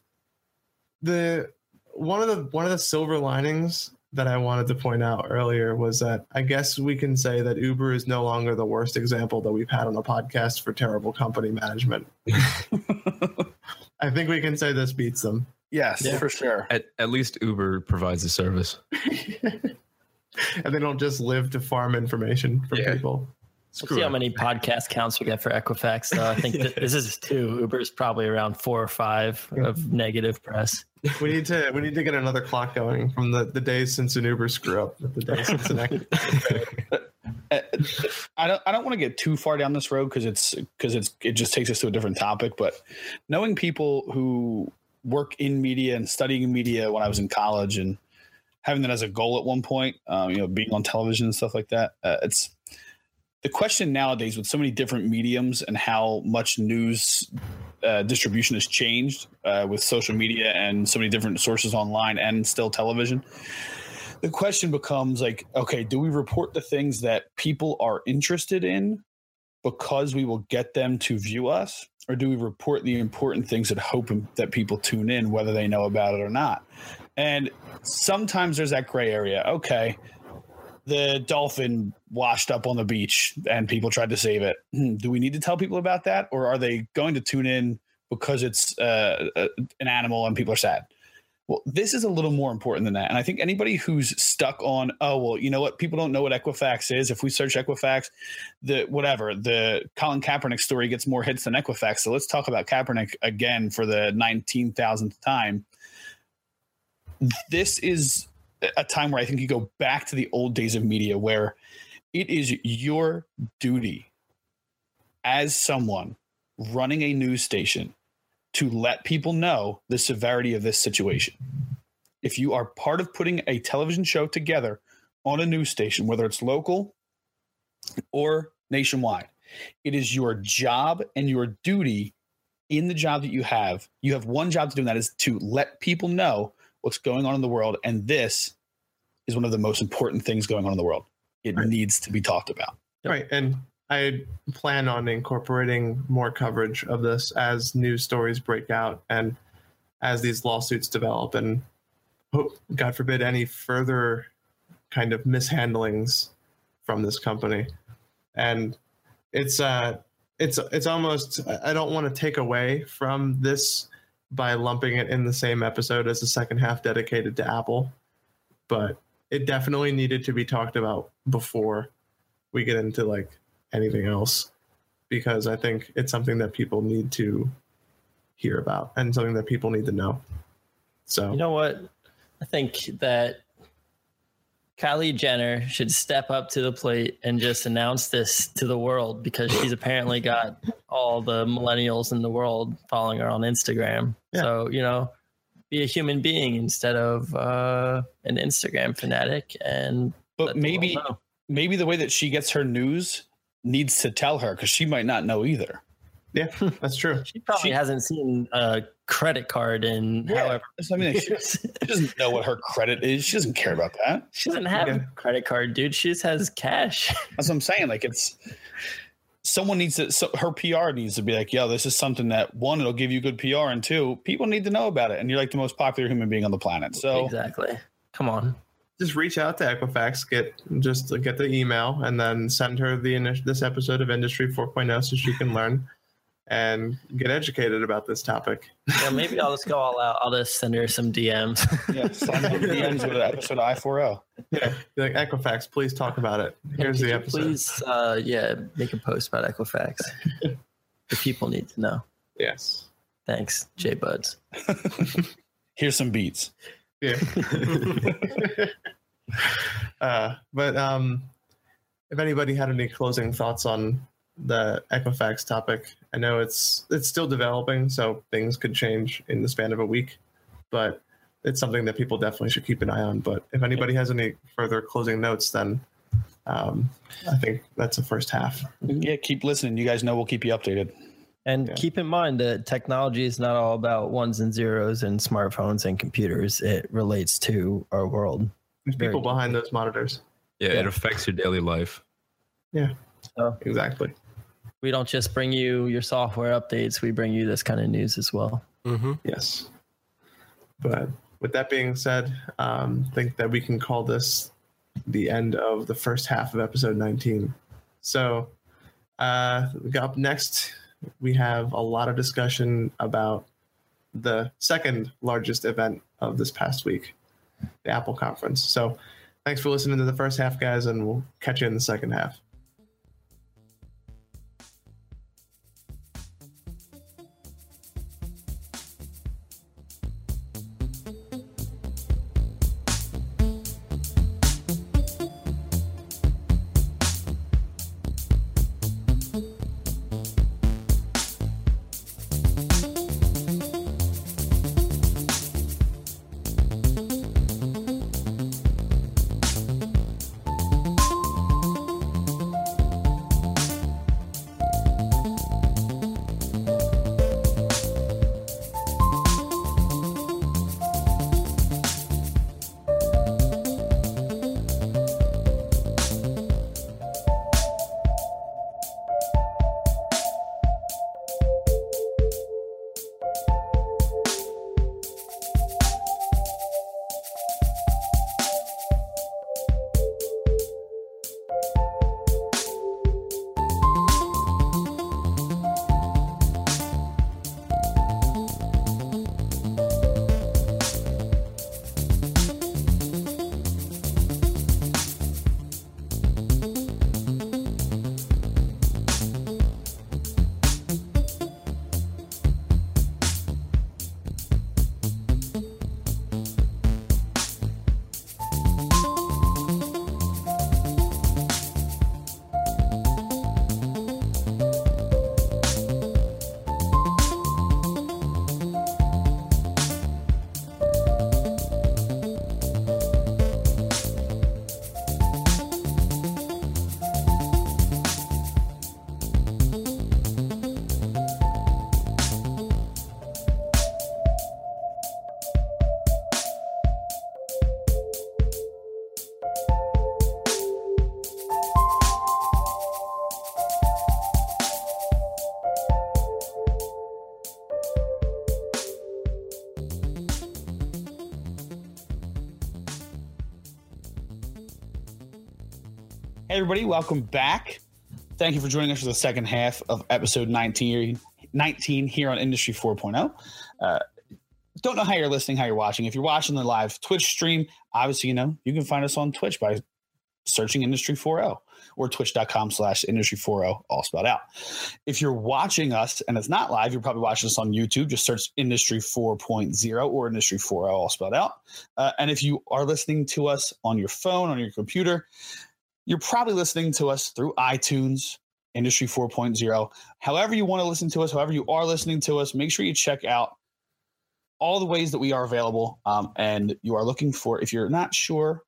the one of the one of the silver linings that I wanted to point out earlier was that I guess we can say that Uber is no longer the worst example that we've had on the podcast for terrible company management. I think we can say this beats them. Yes, Yeah. for sure. At, at least Uber provides a service. and they don't just live to farm information from Yeah. people. Let's see how many podcast counts we get for Equifax. Though I think th- this is two. Uber's probably around four or five of negative press. We need to we need to get another clock going from the, the days since an Uber screw up, the days since an Uh, I don't I don't want to get too far down this road because it's because it's it just takes us to a different topic. But knowing people who work in media and studying media when I was in college and having that as a goal at one point, um, you know, being on television and stuff like that, uh, it's the question nowadays with so many different mediums and how much news uh, distribution has changed uh, with social media and so many different sources online and still television the question becomes like okay do we report the things that people are interested in because we will get them to view us? Or do we report the important things that hope that people tune in whether they know about it or not? And sometimes there's that gray area. Okay the dolphin washed up on the beach and people tried to save it Hmm, do we need to tell people about that or are they going to tune in because it's uh, uh, an animal and people are sad well, this is a little more important than that. And I think anybody who's stuck on, oh, well, you know what? People don't know what Equifax is. If we search Equifax, the whatever, the Colin Kaepernick story gets more hits than Equifax. So let's talk about Kaepernick again for the 19,000th time. This is a time where I think you go back to the old days of media where it is your duty as someone running a news station to let people know the severity of this situation. If you are part of putting a television show together on a news station, whether it's local or nationwide, it is your job and your duty in the job that you have. You have one job to do, and that is to let people know what's going on in the world. And this is one of the most important things going on in the world. It Right. needs to be talked about. Yep. Right. And I plan on incorporating more coverage of this as news stories break out and as these lawsuits develop and hope, God forbid, any further kind of mishandlings from this company. And it's uh it's it's almost I don't want to take away from this by lumping it in the same episode as the second half dedicated to Apple, but it definitely needed to be talked about before we get into like anything else because I think it's something that people need to hear about and something that people need to know. So You know what? I think that Kylie Jenner should step up to the plate and just announce this to the world because she's apparently got all the millennials in the world following her on Instagram. Yeah. So, you know, be a human being instead of uh, an Instagram fanatic and But maybe maybe the way that she gets her news needs to tell her because she might not know either. yeah, that's true. she probably she- hasn't seen a credit card in Yeah. however I mean, like, she, she doesn't know what her credit is. She doesn't care about that. She doesn't have Yeah. a credit card, dude. She just has cash. That's what I'm saying. Like it's someone needs to so her PR needs to be like, yo, this is something that one, it'll give you good PR, and two, people need to know about it. And you're like the most popular human being on the planet. So exactly. Come on. Just reach out to Equifax, get just get the email, and then send her the this episode of Industry 4.0 so she can learn and get educated about this topic. Yeah, maybe I'll just go all out. I'll just send her some DMs. yeah, send them DMs with an episode of I four O. Yeah, be like Equifax, please talk about it. Here's Could the you episode. Please, uh, yeah, make a post about Equifax. the people need to know. Yes. Thanks, J Buds. Here's some beats. Yeah. uh, but um, if anybody had any closing thoughts on the Equifax topic, I know it's it's still developing, so things could change in the span of a week. But it's something that people definitely should keep an eye on. But if anybody has any further closing notes, then um, I think that's the first half. Yeah, keep listening. You guys know we'll keep you updated. And Yeah. keep in mind that technology is not all about ones and zeros and smartphones and computers. It relates to our world. There's Very people behind those monitors. Yeah, Yeah. it affects your daily life. Yeah. Exactly. We don't just bring you your software updates, we bring you this kind of news as well. Mm-hmm. Yes. But with that being said, um, think that we can call this the end of the first half of episode 19. So, uh, up next, we have a lot of discussion about the second largest event of this past week, the Apple conference. So, thanks for listening to the first half, guys, and we'll catch you in the second half. Hey, everybody, welcome back. Thank you for joining us for the second half of episode 19, 19 here on Industry 4.0. Uh, don't know how you're listening, how you're watching. If you're watching the live Twitch stream, obviously, you know, you can find us on Twitch by searching Industry 4.0 or twitch.com slash Industry 4.0, all spelled out. If you're watching us and it's not live, you're probably watching us on YouTube. Just search Industry 4.0 or Industry 4.0, all spelled out. Uh, and if you are listening to us on your phone, on your computer, you're probably listening to us through iTunes, Industry 4.0. However, you want to listen to us, however, you are listening to us, make sure you check out all the ways that we are available. Um, and you are looking for, if you're not sure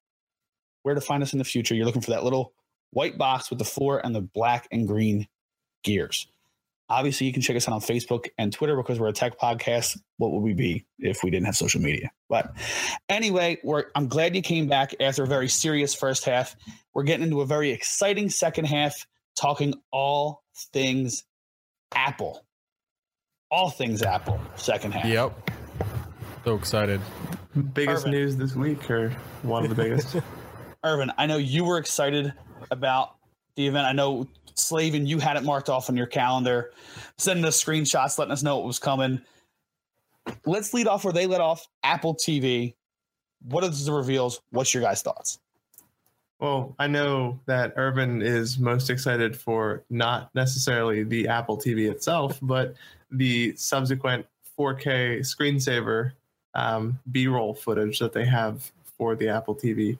where to find us in the future, you're looking for that little white box with the four and the black and green gears. Obviously, you can check us out on Facebook and Twitter because we're a tech podcast. What would we be if we didn't have social media? But anyway, we're, I'm glad you came back after a very serious first half. We're getting into a very exciting second half, talking all things Apple. All things Apple. Second half. Yep. So excited. Biggest Irvin. news this week, or one of the biggest? Irvin, I know you were excited about the event. I know Slavin, you had it marked off on your calendar, sending us screenshots, letting us know what was coming. Let's lead off where they let off Apple TV. What are the reveals? What's your guys' thoughts? Well, I know that Irvin is most excited for not necessarily the Apple TV itself, but the subsequent 4K screensaver um, B-roll footage that they have for the Apple TV,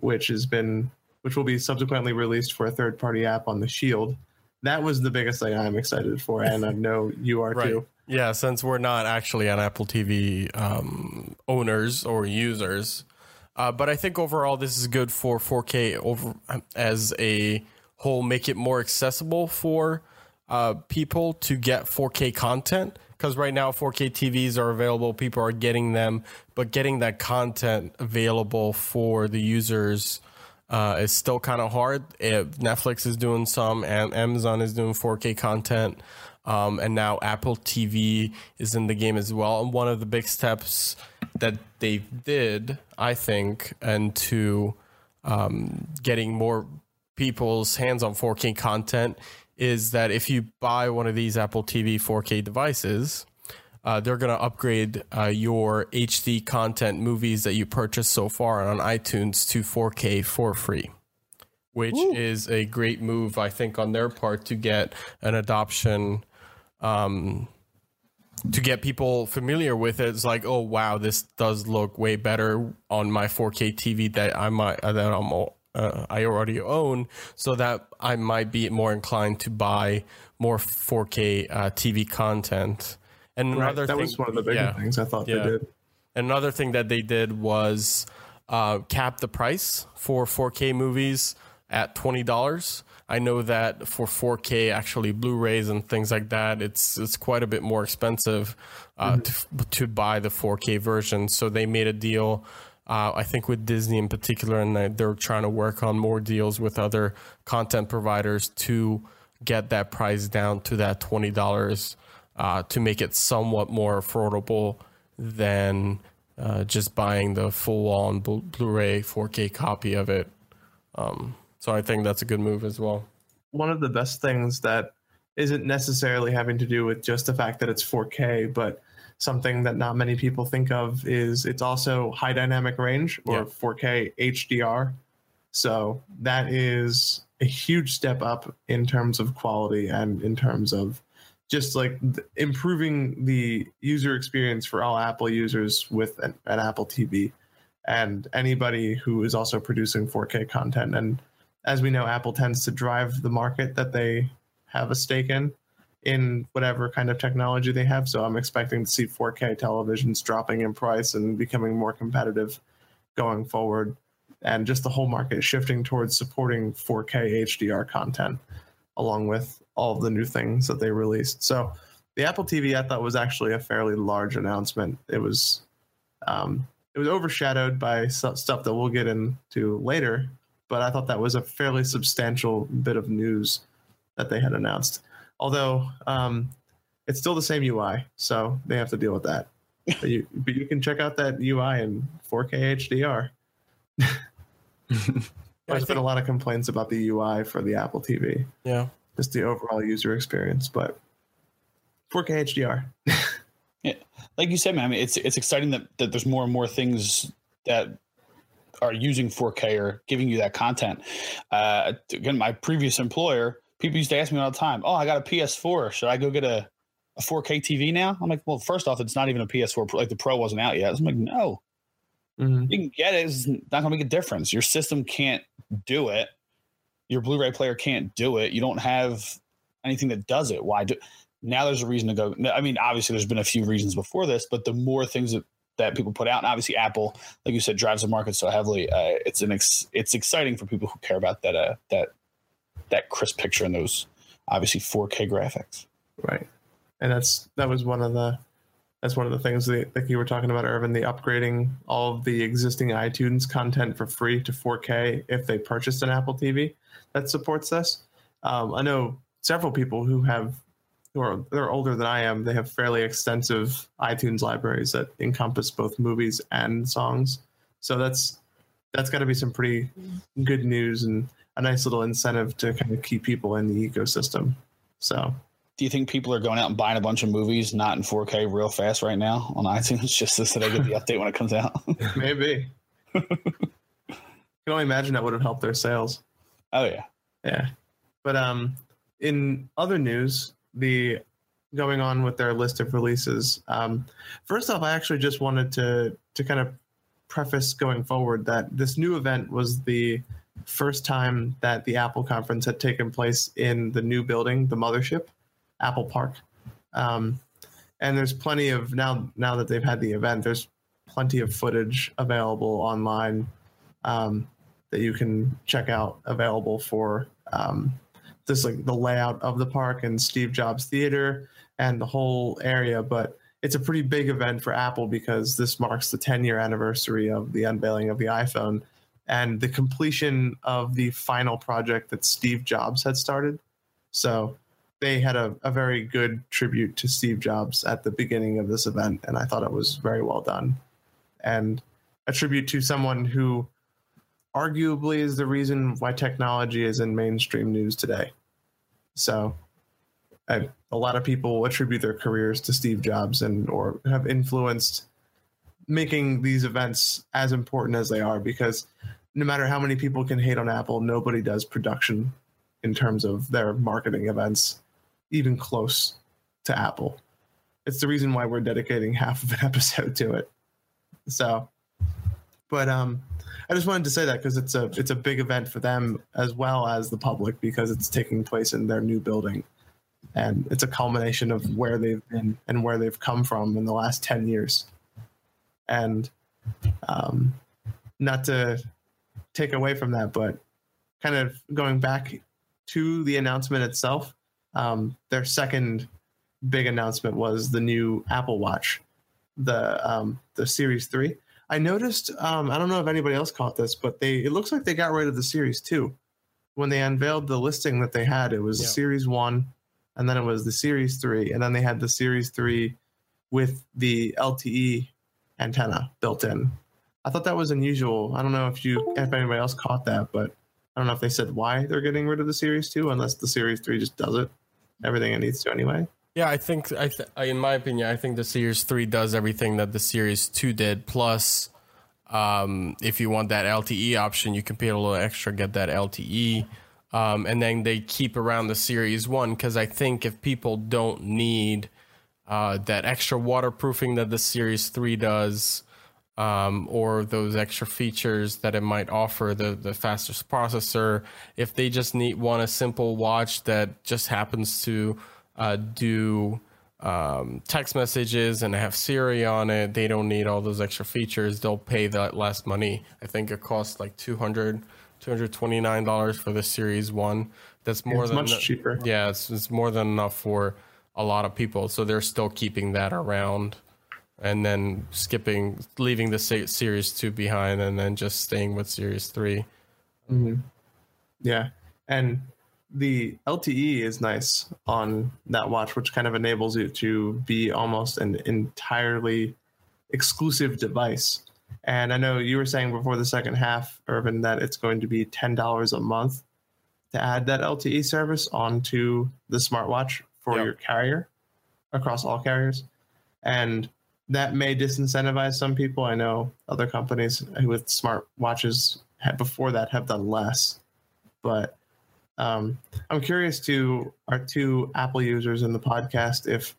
which has been, which will be subsequently released for a third-party app on the Shield. That was the biggest thing I'm excited for, and I know you are Right. too. Yeah, since we're not actually on Apple TV um, owners or users, uh, but I think overall this is good for 4K over as a whole, make it more accessible for uh, people to get 4K content. Because right now 4K TVs are available, people are getting them, but getting that content available for the users uh, is still kind of hard. Uh, Netflix is doing some, and Amazon is doing 4K content, um, and now Apple TV is in the game as well. And one of the big steps that they did, I think, into um, getting more people's hands on 4K content is that if you buy one of these Apple TV 4K devices, uh, they're going to upgrade uh, your HD content movies that you purchased so far on iTunes to 4K for free, which is a great move, I think, on their part to get an adoption. Um, to get people familiar with it, it's like, oh wow, this does look way better on my 4K TV that I might uh, that I'm uh, I already own, so that I might be more inclined to buy more 4K uh, TV content. And Right, another that thing, was one of the bigger yeah. things I thought Yeah. they did. Another thing that they did was uh, cap the price for 4K movies at twenty dollars. I know that for 4K, actually Blu-rays and things like that, it's it's quite a bit more expensive uh, to, to buy the 4K version. So they made a deal. Uh, I think with Disney in particular, and they're trying to work on more deals with other content providers to get that price down to that twenty dollars uh, to make it somewhat more affordable than uh, just buying the full-on Blu- Blu-ray 4K copy of it. Um, so I think that's a good move as well. one of the best things that isn't necessarily having to do with just the fact that it's 4K, but something that not many people think of is it's also high dynamic range or Yeah. 4K HDR. So that is a huge step up in terms of quality and in terms of just like improving the user experience for all Apple users with an, an Apple TV and anybody who is also producing 4K content. And as we know, Apple tends to drive the market that they have a stake in, in whatever kind of technology they have. So I'm expecting to see 4K televisions dropping in price and becoming more competitive going forward. And just the whole market shifting towards supporting 4K HDR content, along with all of the new things that they released. So the Apple TV I thought was actually a fairly large announcement. It was um, it was overshadowed by stu- stuff that we'll get into later, but I thought that was a fairly substantial bit of news that they had announced. Although um, it's still the same UI, so they have to deal with that. but, you, but you can check out that UI in 4K HDR. There's been a lot of complaints about the UI for the Apple TV, Yeah. Just the overall user experience, but 4K HDR. yeah, like you said, man, I mean, it's it's exciting that, that there's more and more things that are using 4K or giving you that content. Uh, again, my previous employer, people used to ask me all the time, "Oh, I got a PS4. Should I go get a, a 4K TV now?" I'm like, "Well, first off, it's not even a PS4. Like the Pro wasn't out yet." I'm like, "No, Mhm. you can get it. It's not going to make a difference. Your system can't do it. Your Blu-ray player can't do it. You don't have anything that does it. Why do?" Now there's a reason to go. I mean, obviously, there's been a few reasons before this, but the more things that, that people put out, and obviously Apple, like you said, drives the market so heavily. Uh, it's an ex, it's exciting for people who care about that uh, that that crisp picture and those obviously 4K graphics. Right. And that's that was one of the that's one of the things that, that you were talking about, Irvin, the upgrading all of the existing iTunes content for free to 4K if they purchased an Apple TV that supports this. Um, I know several people who have who are they're older than I am. They have fairly extensive iTunes libraries that encompass both movies and songs. So that's that's got to be some pretty good news and a nice little incentive to kind of keep people in the ecosystem. So Do you think people are going out and buying a bunch of movies not in 4K real fast right now on iTunes just so they get the update when it comes out? maybe. can only imagine that would have helped their sales. oh yeah. Yeah. But um in other news, the going on with their list of releases. Um first off, I actually just wanted to to kind of preface going forward that this new event was the first time that the Apple conference had taken place in the new building, the mothership, Apple Park. Um and there's plenty of now now that they've had the event, there's plenty of footage available online um, that you can check out available for um, just like the layout of the park and Steve Jobs Theater and the whole area. But it's a pretty big event for Apple because this marks the 10 year anniversary of the unveiling of the iPhone and the completion of the final project that Steve Jobs had started. So they had a, a very good tribute to Steve Jobs at the beginning of this event, and I thought it was very well done. And a tribute to someone who arguably is the reason why technology is in mainstream news today. So, I, a lot of people attribute their careers to Steve Jobs and or have influenced making these events as important as they are because no matter how many people can hate on Apple, nobody does production in terms of their marketing events even close to Apple. It's the reason why we're dedicating half of an episode to it. So, but um, I just wanted to say that because it's a it's a big event for them as well as the public because it's taking place in their new building, and it's a culmination of where they've been and where they've come from in the last ten years. And um, not to take away from that, but kind of going back to the announcement itself, um, their second big announcement was the new Apple Watch, the um, the Series Three. I noticed. Um, I don't know if anybody else caught this, but they it looks like they got rid of the Series Two when they unveiled the listing that they had. It was Yeah. Series One, and then it was the Series Three, and then they had the Series Three with the LTE antenna built in. I thought that was unusual. I don't know if you if anybody else caught that, but I don't know if they said why they're getting rid of the Series Two, unless the Series Three just does it everything it needs to anyway. Yeah, I think I, th- in my opinion, I think the Series Three does everything that the Series Two did. Plus, um, if you want that LTE option, you can pay a little extra, get that LTE, um, and then they keep around the Series One because I think if people don't need uh, that extra waterproofing that the Series Three does, um, or those extra features that it might offer the the fastest processor. If they just need want a simple watch that just happens to uh, do um, text messages and have Siri on it, they don't need all those extra features. They'll pay that less money. I think it costs like 200 $229 for the Series 1. That's more it's than much cheaper. yeah, it's, it's more than enough for a lot of people. So they're still keeping that around and then skipping, leaving the Series 2 behind and then just staying with Series 3. Mm-hmm. Yeah, and the LTE is nice on that watch, which kind of enables you to be almost an entirely exclusive device. And I know you were saying before the second half, Irvin, that it's going to be ten dollars a month to add that LTE service onto the smartwatch for Yep. your carrier across all carriers, and that may disincentivize some people. I know other companies with smartwatches had before that have done less, but um, I'm curious to our two Apple users in the podcast if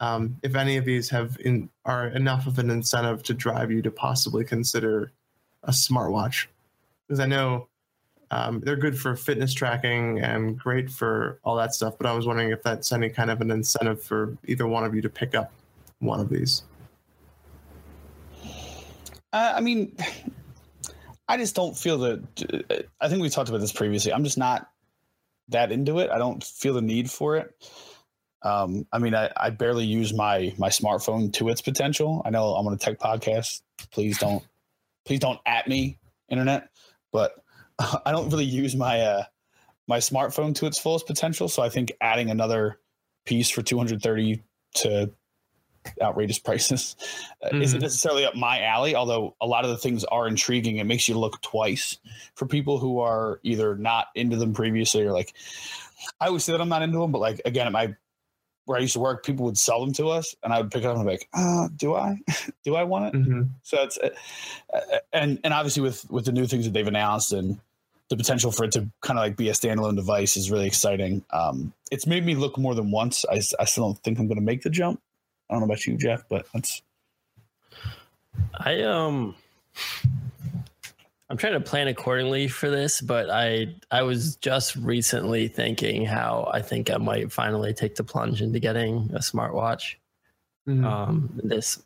um, if any of these have in, are enough of an incentive to drive you to possibly consider a smartwatch, because I know um, they're good for fitness tracking and great for all that stuff. But I was wondering if that's any kind of an incentive for either one of you to pick up one of these. Uh, I mean, I just don't feel that. I think we talked about this previously. I'm just not that into it. I don't feel the need for it. Um, I mean, I, I barely use my my smartphone to its potential. I know I'm on a tech podcast. Please don't, please don't at me, internet. But I don't really use my uh, my smartphone to its fullest potential. So I think adding another piece for 230 to outrageous prices uh, isn't Mhm. necessarily up my alley. Although a lot of the things are intriguing, it makes you look twice for people who are either not into them previously or like. I always say that I'm not into them, but like again, at my where I used to work, people would sell them to us, and I would pick it up and be like, uh, "Do I? Do I want it?" Mhm. So it's uh, uh, and and obviously with with the new things that they've announced and the potential for it to kind of like be a standalone device is really exciting. Um, it's made me look more than once. I still don't think I'm going to make the jump. I don't know about you, Jeff, but that's I um I'm trying to plan accordingly for this, but I I was just recently thinking how I think I might finally take the plunge into getting a smartwatch. Mhm. Um this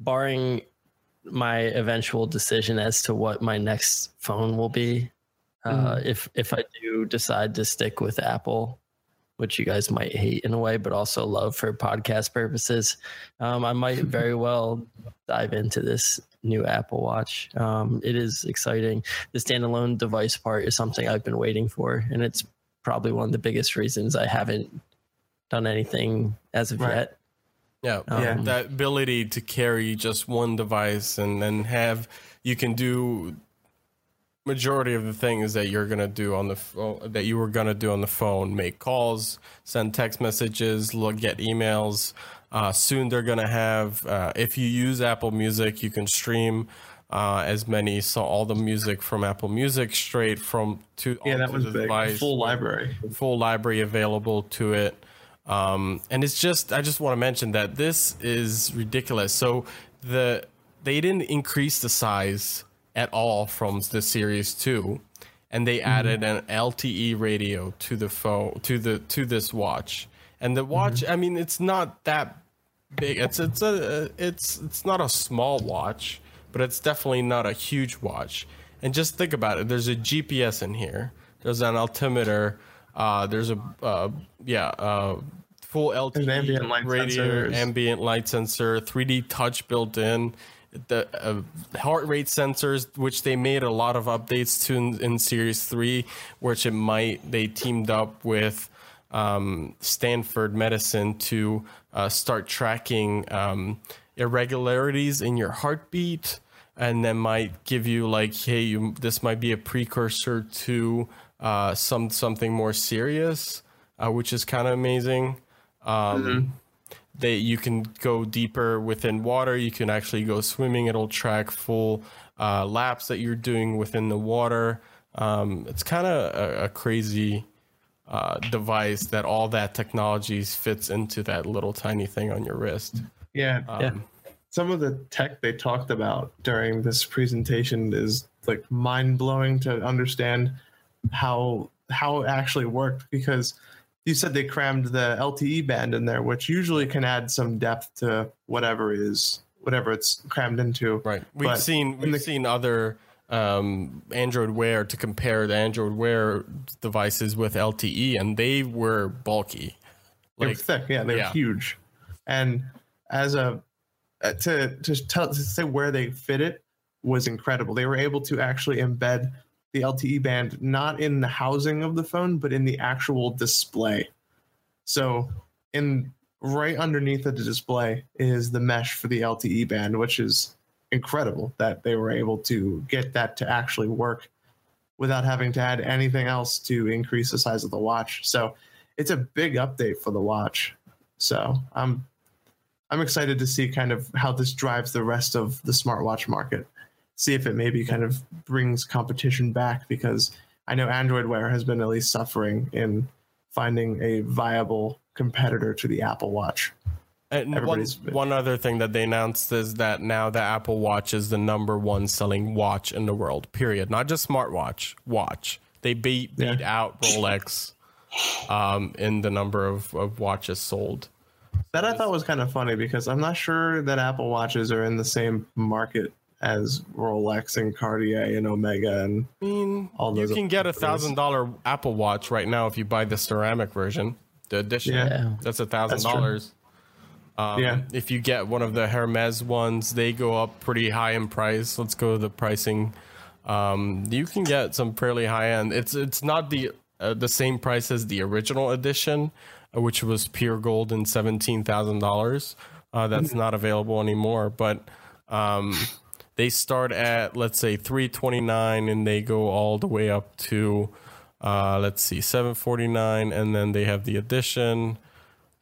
barring my eventual decision as to what my next phone will be. Uh, if if I do decide to stick with Apple, which you guys might hate in a way, but also love for podcast purposes, um, I might very well dive into this new Apple Watch. Um, it is exciting. The standalone device part is something I've been waiting for, and it's probably one of the biggest reasons I haven't done anything as of Right. yet. Yeah, Yeah. that ability to carry just one device and then have you can do majority of the things that you're gonna do on the phone that you were gonna do on the phone make calls send text messages look get emails uh, soon they're gonna have uh, if you use apple music you can stream uh, as many so all the music from apple music straight from to yeah, that was the big. device Full library. full library available to it. Um, and it's just, I just want to mention that this is ridiculous. So the they didn't increase the size at all from the Series Two, and they added an LTE radio to the phone to the to this watch. And the watch, I mean, it's not that big. It's it's a it's it's not a small watch, but it's definitely not a huge watch. And just think about it. There's a GPS in here. There's an altimeter. Uh, there's a uh, yeah uh, full LTE ambient light radio, sensors. ambient light sensor, 3D touch built in. The uh, heart rate sensors, which they made a lot of updates to in, in Series Three, which it might they teamed up with um, Stanford Medicine to uh, start tracking um, irregularities in your heartbeat, and then might give you like, hey, you, this might be a precursor to uh, some something more serious, uh, which is kind of amazing. Um, They you can go deeper within water. You can actually go swimming. It'll track full uh, laps that you're doing within the water. Um, it's kind of a, a crazy uh, device that all that technology fits into that little tiny thing on your wrist. Yeah. Yeah. Some of the tech they talked about during this presentation is like mind blowing to understand how how it actually worked because you said they crammed the LTE band in there, which usually can add some depth to whatever is whatever it's crammed into. Right. We've But seen we've the- seen other um, Android Wear to compare the Android Wear devices with LTE, and they were bulky. They're thick, yeah, they're yeah. huge. And as a uh, to to tell to say where they fit it was incredible. They were able to actually embed the LTE band not in the housing of the phone, but in the actual display. So in right underneath the display is the mesh for the LTE band, which is incredible that they were able to get that to actually work without having to add anything else to increase the size of the watch. So it's a big update for the watch. So I'm I'm excited to see kind of how this drives the rest of the smartwatch market. See if it maybe kind of brings competition back because I know Android Wear has been at least suffering in finding a viable competitor to the Apple Watch. And one, one other thing that they announced is that now the Apple Watch is the number one selling watch in the world. Period. Not just smartwatch. Watch. They beat Yeah. beat out Rolex um, in the number of, of watches sold. That I thought was kind of funny because I'm not sure that Apple Watches are in the same market as Rolex and Cartier and Omega and I mean, All you can get a thousand dollar Apple Watch right now if you buy the ceramic version, the edition. Yeah. That's a thousand dollars. Um, Yeah. If you get one of the Hermes ones, they go up pretty high in price. Let's go to the pricing um, you can get some fairly high end. It's it's not the uh, the same price as the original edition, uh, which was pure gold and seventeen thousand dollars. Uh, that's not available anymore, but um, they start at let's say three twenty nine, and they go all the way up to uh, let's see seven forty nine, and then they have the addition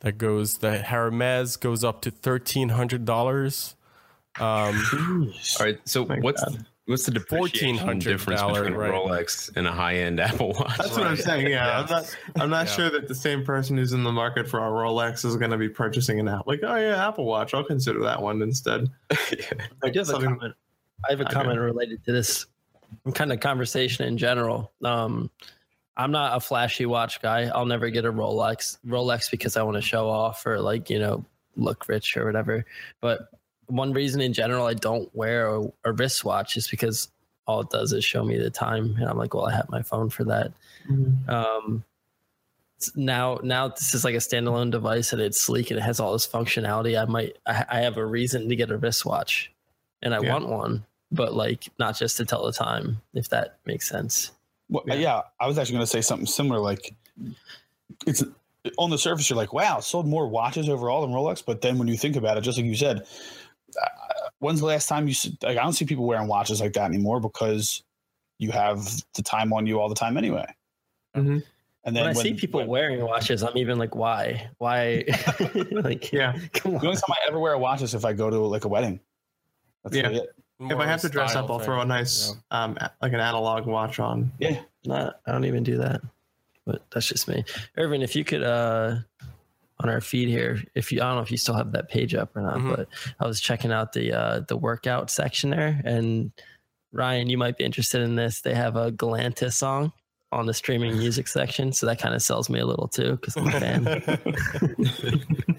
that goes the Hermes goes up to thirteen hundred dollars. Um, All right. So My what's God. what's the $1,400 difference between a right. Rolex and a high end Apple Watch? That's what I'm saying. Yeah, I'm not. I'm not Yeah. sure that the same person who's in the market for a Rolex is going to be purchasing an app. Like, oh yeah, Apple Watch. I'll consider that one instead. I do have a Something- comment. I have a comment related to this kind of conversation in general. Um, I'm not a flashy watch guy. I'll never get a Rolex Rolex because I want to show off or like you know look rich or whatever. But one reason in general I don't wear a, a wristwatch is because all it does is show me the time, and I'm like, well, I have my phone for that. Um, now, now this is like a standalone device and it's sleek and it has all this functionality. I might, I, I have a reason to get a wristwatch, and I Yeah. want one, but like not just to tell the time, if that makes sense. Well, Yeah. yeah. I was actually going to say something similar. Like, it's on the surface, you're like, wow, sold more watches overall than Rolex. But then when you think about it, just like you said, uh, when's the last time you? Like, I don't see people wearing watches like that anymore because you have the time on you all the time anyway. Mhm. And then when I see people when- wearing watches, I'm even like, why, why? like, Yeah. come The only time I ever wear a watch is if I go to like a wedding. That's Yeah. really it. If I have to dress up, I'll throw a nice, um, like an analog watch on. Yeah. Not, I don't even do that, but that's just me. Irvin, if you could, uh, on our feed here, if you, I don't know if you still have that page up or not, Mhm. but I was checking out the, uh, the workout section there and Ryan, you might be interested in this. They have a Galantis song on the streaming music section. So that kind of sells me a little too, cause I'm a fan.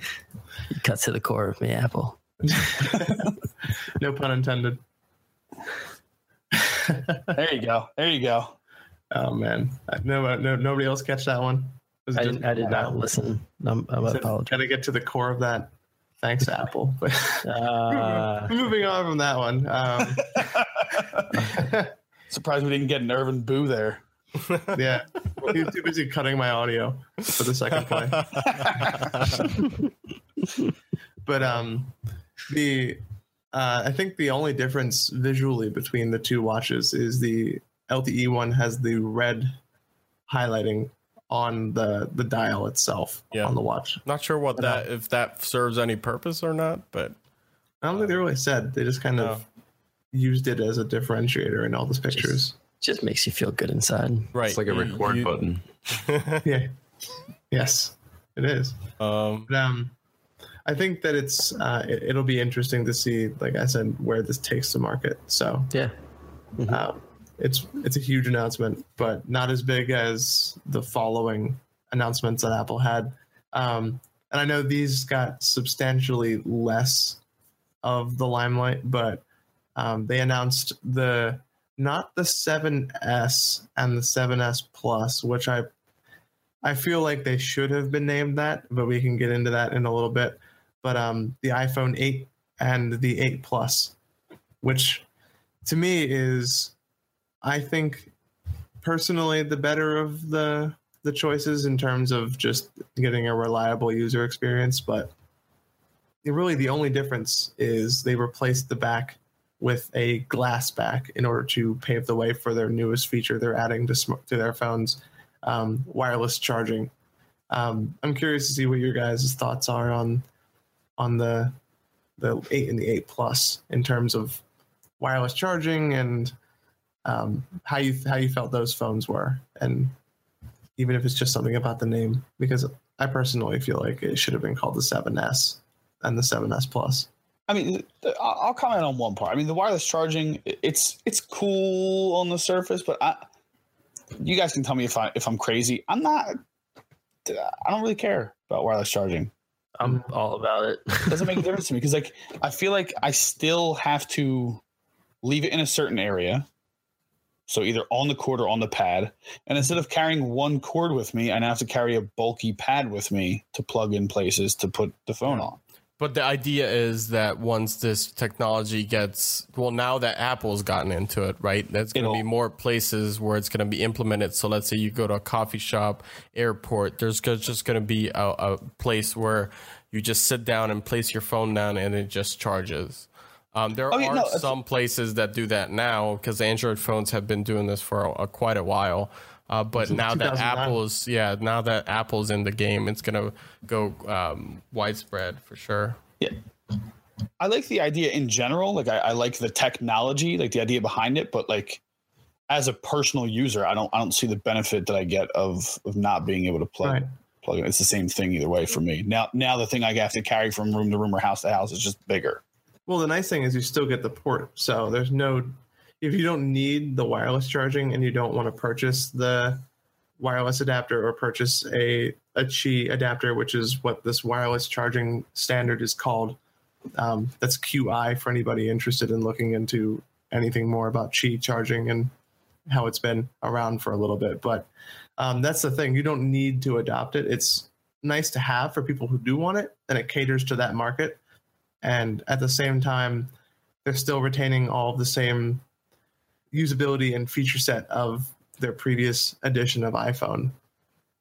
you cut to the core of me, Apple. no pun intended. There you go. There you go. Oh man, no, no, nobody else catch that one. I, just- didn't, I did not listen. I'm, I'm Got apologize. to get to the core of that. Thanks, Apple. But Uh, moving on from that one. Um, Surprised we didn't get an Irvin Boo there. yeah, he was too busy cutting my audio for the second play. but um, the uh, I think the only difference visually between the two watches is the LTE one has the red highlighting on the the dial itself Yeah. on the watch. Not sure what that if that serves any purpose or not, but I don't think they really said. They just kind of used it as a differentiator in all the pictures. just makes you feel good inside. right. It's like a you- record you- button. yeah. Yes, it is. Um, But, um, I think that it's uh, it, it'll be interesting to see, like I said, where this takes the market. So Yeah. um, it's it's a huge announcement, but not as big as the following announcements that Apple had. Um, and I know these got substantially less of the limelight, but um, they announced the not the 7S and the 7S Plus, which I I feel like they should have been named that, but we can get into that in a little bit. But um, the iPhone 8 and the 8 Plus, which to me is, I think, personally the better of the the choices in terms of just getting a reliable user experience. But really, the only difference is they replaced the back with a glass back in order to pave the way for their newest feature they're adding to sm- to their phones, um, wireless charging. Um, I'm curious to see what your guys' thoughts are on on the the eight and the eight plus in terms of wireless charging and um, how you how you felt those phones were, and even if it's just something about the name, because I personally feel like it should have been called the 7S and the 7S Plus. I mean, I'll comment on one part. I mean, the wireless charging, it's it's cool on the surface, but I, you guys can tell me if I if I'm crazy. I'm not. I don't really care about wireless charging. I'm all about it. doesn't make a difference to me because like I feel like I still have to leave it in a certain area. So either on the cord or on the pad. And instead of carrying one cord with me, I now have to carry a bulky pad with me to plug in places to put the phone on. But the idea is that once this technology gets well, now that Apple's gotten into it, right? There's going to be more places where it's going to be implemented. So let's say you go to a coffee shop, airport. There's just going to be a, a place where you just sit down and place your phone down, and it just charges. Um, there Oh, yeah, are no, some places that do that now because Android phones have been doing this for a, a- quite a while. Uh, but now that Apple's yeah, now that Apple's in the game, it's gonna go um, widespread for sure. Yeah. I like the idea in general. Like I, I like the technology, like the idea behind it, but like as a personal user, I don't I don't see the benefit that I get of of not being able to plug Right. plug it. It's the same thing either way for me. Now now the thing I have to carry from room to room or house to house is just bigger. Well, the nice thing is you still get the port, so there's no. If you don't need the wireless charging and you don't want to purchase the wireless adapter or purchase a a Qi adapter, which is what this wireless charging standard is called. Um, that's QI for anybody interested in looking into anything more about Qi charging and how it's been around for a little bit. But um, that's the thing; you don't need to adopt it. It's nice to have for people who do want it, and it caters to that market and at the same time they're still retaining all the same usability and feature set of their previous edition of iphone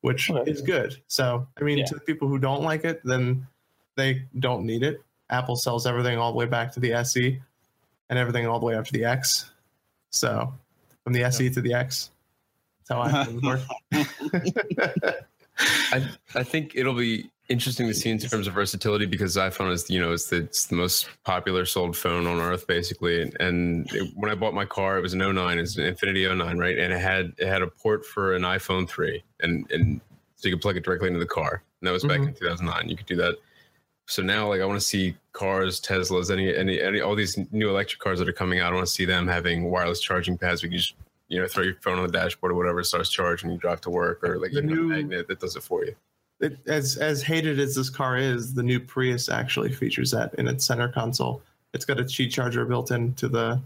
which Okay. is good. So i mean Yeah. to the people who don't like it then they don't need it. Apple sells everything all the way back to the se and everything all the way up to the x. So from the se to the x that's how iPhones work I, I think it'll be interesting to see in terms of versatility because iPhone is you know it's the, it's the most popular sold phone on earth basically. And, it, when I bought my car it was an 09 it's an Infiniti 09 right? And it had it had a port for an iPhone 3 and and so you could plug it directly into the car. And that was back mm-hmm. in 2009 you could do that. So now like I want to see cars Teslas any any any all these new electric cars that are coming out I want to see them having wireless charging pads we can just you know throw your phone on the dashboard or whatever starts charging you drive to work or like The even new- a magnet that does it for you it, as as hated as this car is, the new Prius actually features that in its center console. It's got a Qi charger built into the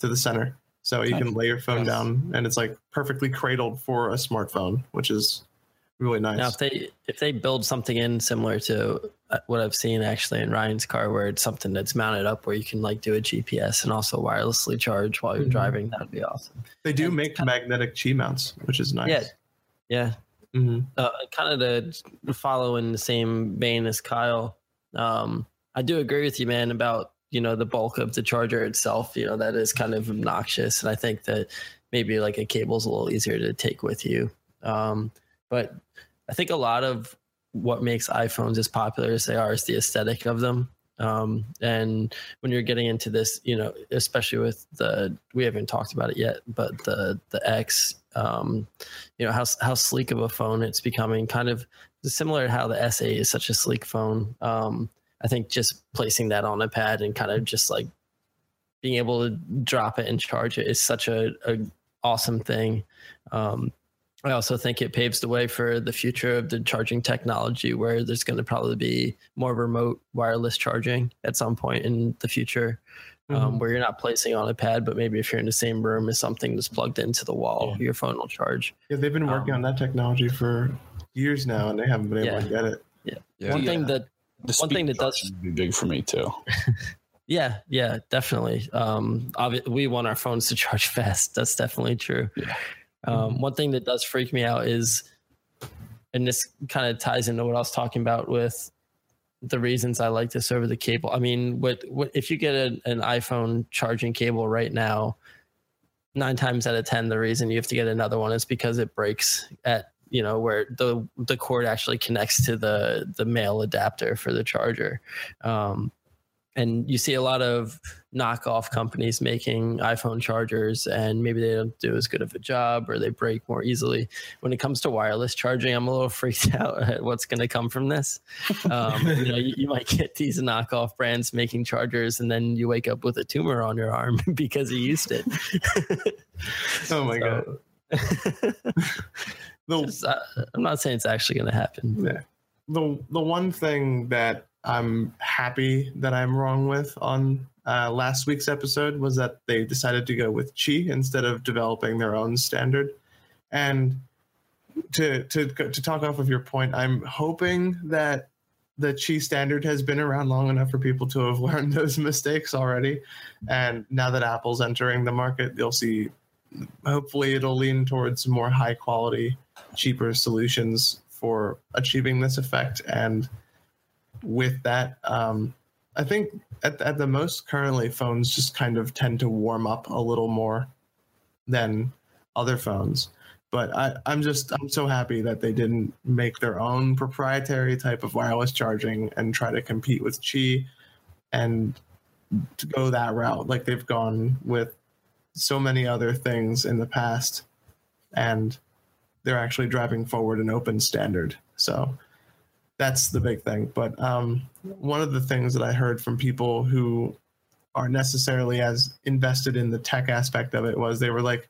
to the center, so you can lay your phone Nice. down, and it's like perfectly cradled for a smartphone, which is really nice. Now, if they if they build something in similar to uh, what I've seen actually in Ryan's car, where it's something that's mounted up, where you can like do a GPS and also wirelessly charge while you're Mhm. driving, that'd be awesome. they do and- make magnetic Qi mounts, which is nice. Yeah. Yeah, hmm uh, kind of to follow in the same vein as Kyle. Um, I do agree with you, man, about you know the bulk of the charger itself. You know that is kind of obnoxious, and I think that maybe like a cable's a little easier to take with you. Um, but I think a lot of what makes iPhones as popular as they are is the aesthetic of them. Um, and when you're getting into this, you know, especially with the we haven't talked about it yet, but the the X, um, you know how how sleek of a phone it's becoming. Kind of similar to how the S8 is such a sleek phone. Um, I think just placing that on a pad and kind of just like being able to drop it and charge it is such a, a awesome thing. Um, I also think it paves the way for the future of the charging technology, where there's going to probably be more remote wireless charging at some point in the future, um, where you're not placing on a pad, but maybe if you're in the same room as something that's plugged into the wall, your phone will charge. Yeah, they've been working Um, on that technology for years now, and they haven't been able Yeah. to get it. Yeah. One Yeah. thing that The One thing speed that does- charging would be big for me too. Yeah, yeah, definitely. Um, obvi- we want our phones to charge fast. That's definitely true. Um, one thing that does freak me out is, and this kind of ties into what I was talking about with the reasons I like this over the cable. I mean, what, what if you get a, an iPhone charging cable right now? Nine times out of ten, the reason you have to get another one is because it breaks at you know where the the cord actually connects to the the male adapter for the charger. Um, and you see a lot of knockoff companies making iPhone chargers, and maybe they don't do as good of a job or they break more easily. When it comes to wireless charging, I'm a little freaked out at what's going to come from this. Um, you know, you, you might get these knockoff brands making chargers, and then you wake up with a tumor on your arm because you used it. Oh my god. The Just, uh, I'm not saying it's actually going to happen. Yeah. The the one thing that I'm happy that I'm wrong with on uh, last week's episode was that they decided to go with Qi instead of developing their own standard. And to to to talk off of your point, I'm hoping that the Qi standard has been around long enough for people to have learned those mistakes already. And now that Apple's entering the market, you'll see hopefully it'll lean towards more high quality, cheaper solutions for achieving this effect. And with that, um, I think at, at the most currently phones just kind of tend to warm up a little more than other phones. But I, I'm just I'm so happy that they didn't make their own proprietary type of wireless charging and try to compete with Qi and to go that route like they've gone with so many other things in the past and they're actually driving forward an open standard. So that's the big thing. But um, one of the things that I heard from people who are necessarily as invested in the tech aspect of it was they were like,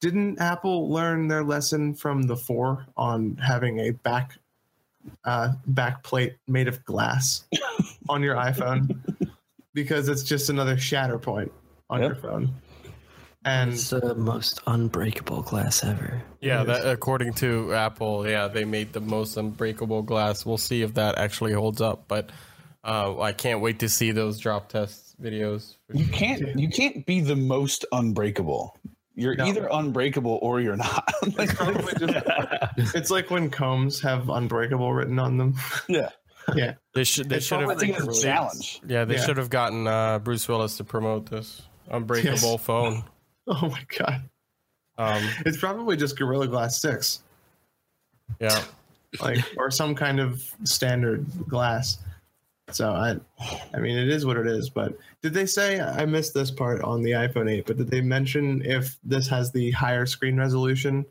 didn't Apple learn their lesson from the four on having a back uh, back plate made of glass on your iPhone? Because it's just another shatter point on Yep. your phone. And It's the most unbreakable glass ever. Yeah, It that, is. according to Apple, yeah, they made the most unbreakable glass. We'll see if that actually holds up, but uh, I can't wait to see those drop test videos. You can't you can't be the most unbreakable. You're No. either unbreakable or you're not. it's just it's like when combs have unbreakable written on them. yeah. yeah. They should. They It's should have. a challenge. Yeah, they Yeah. should have gotten uh, Bruce Willis to promote this unbreakable Yes. phone. Oh my god. Um, It's probably just Gorilla Glass 6. yeah, Like or some kind of standard glass. So I I mean it is what it is, but did they say I missed this part on the iPhone 8, but did they mention if this has the higher screen resolution?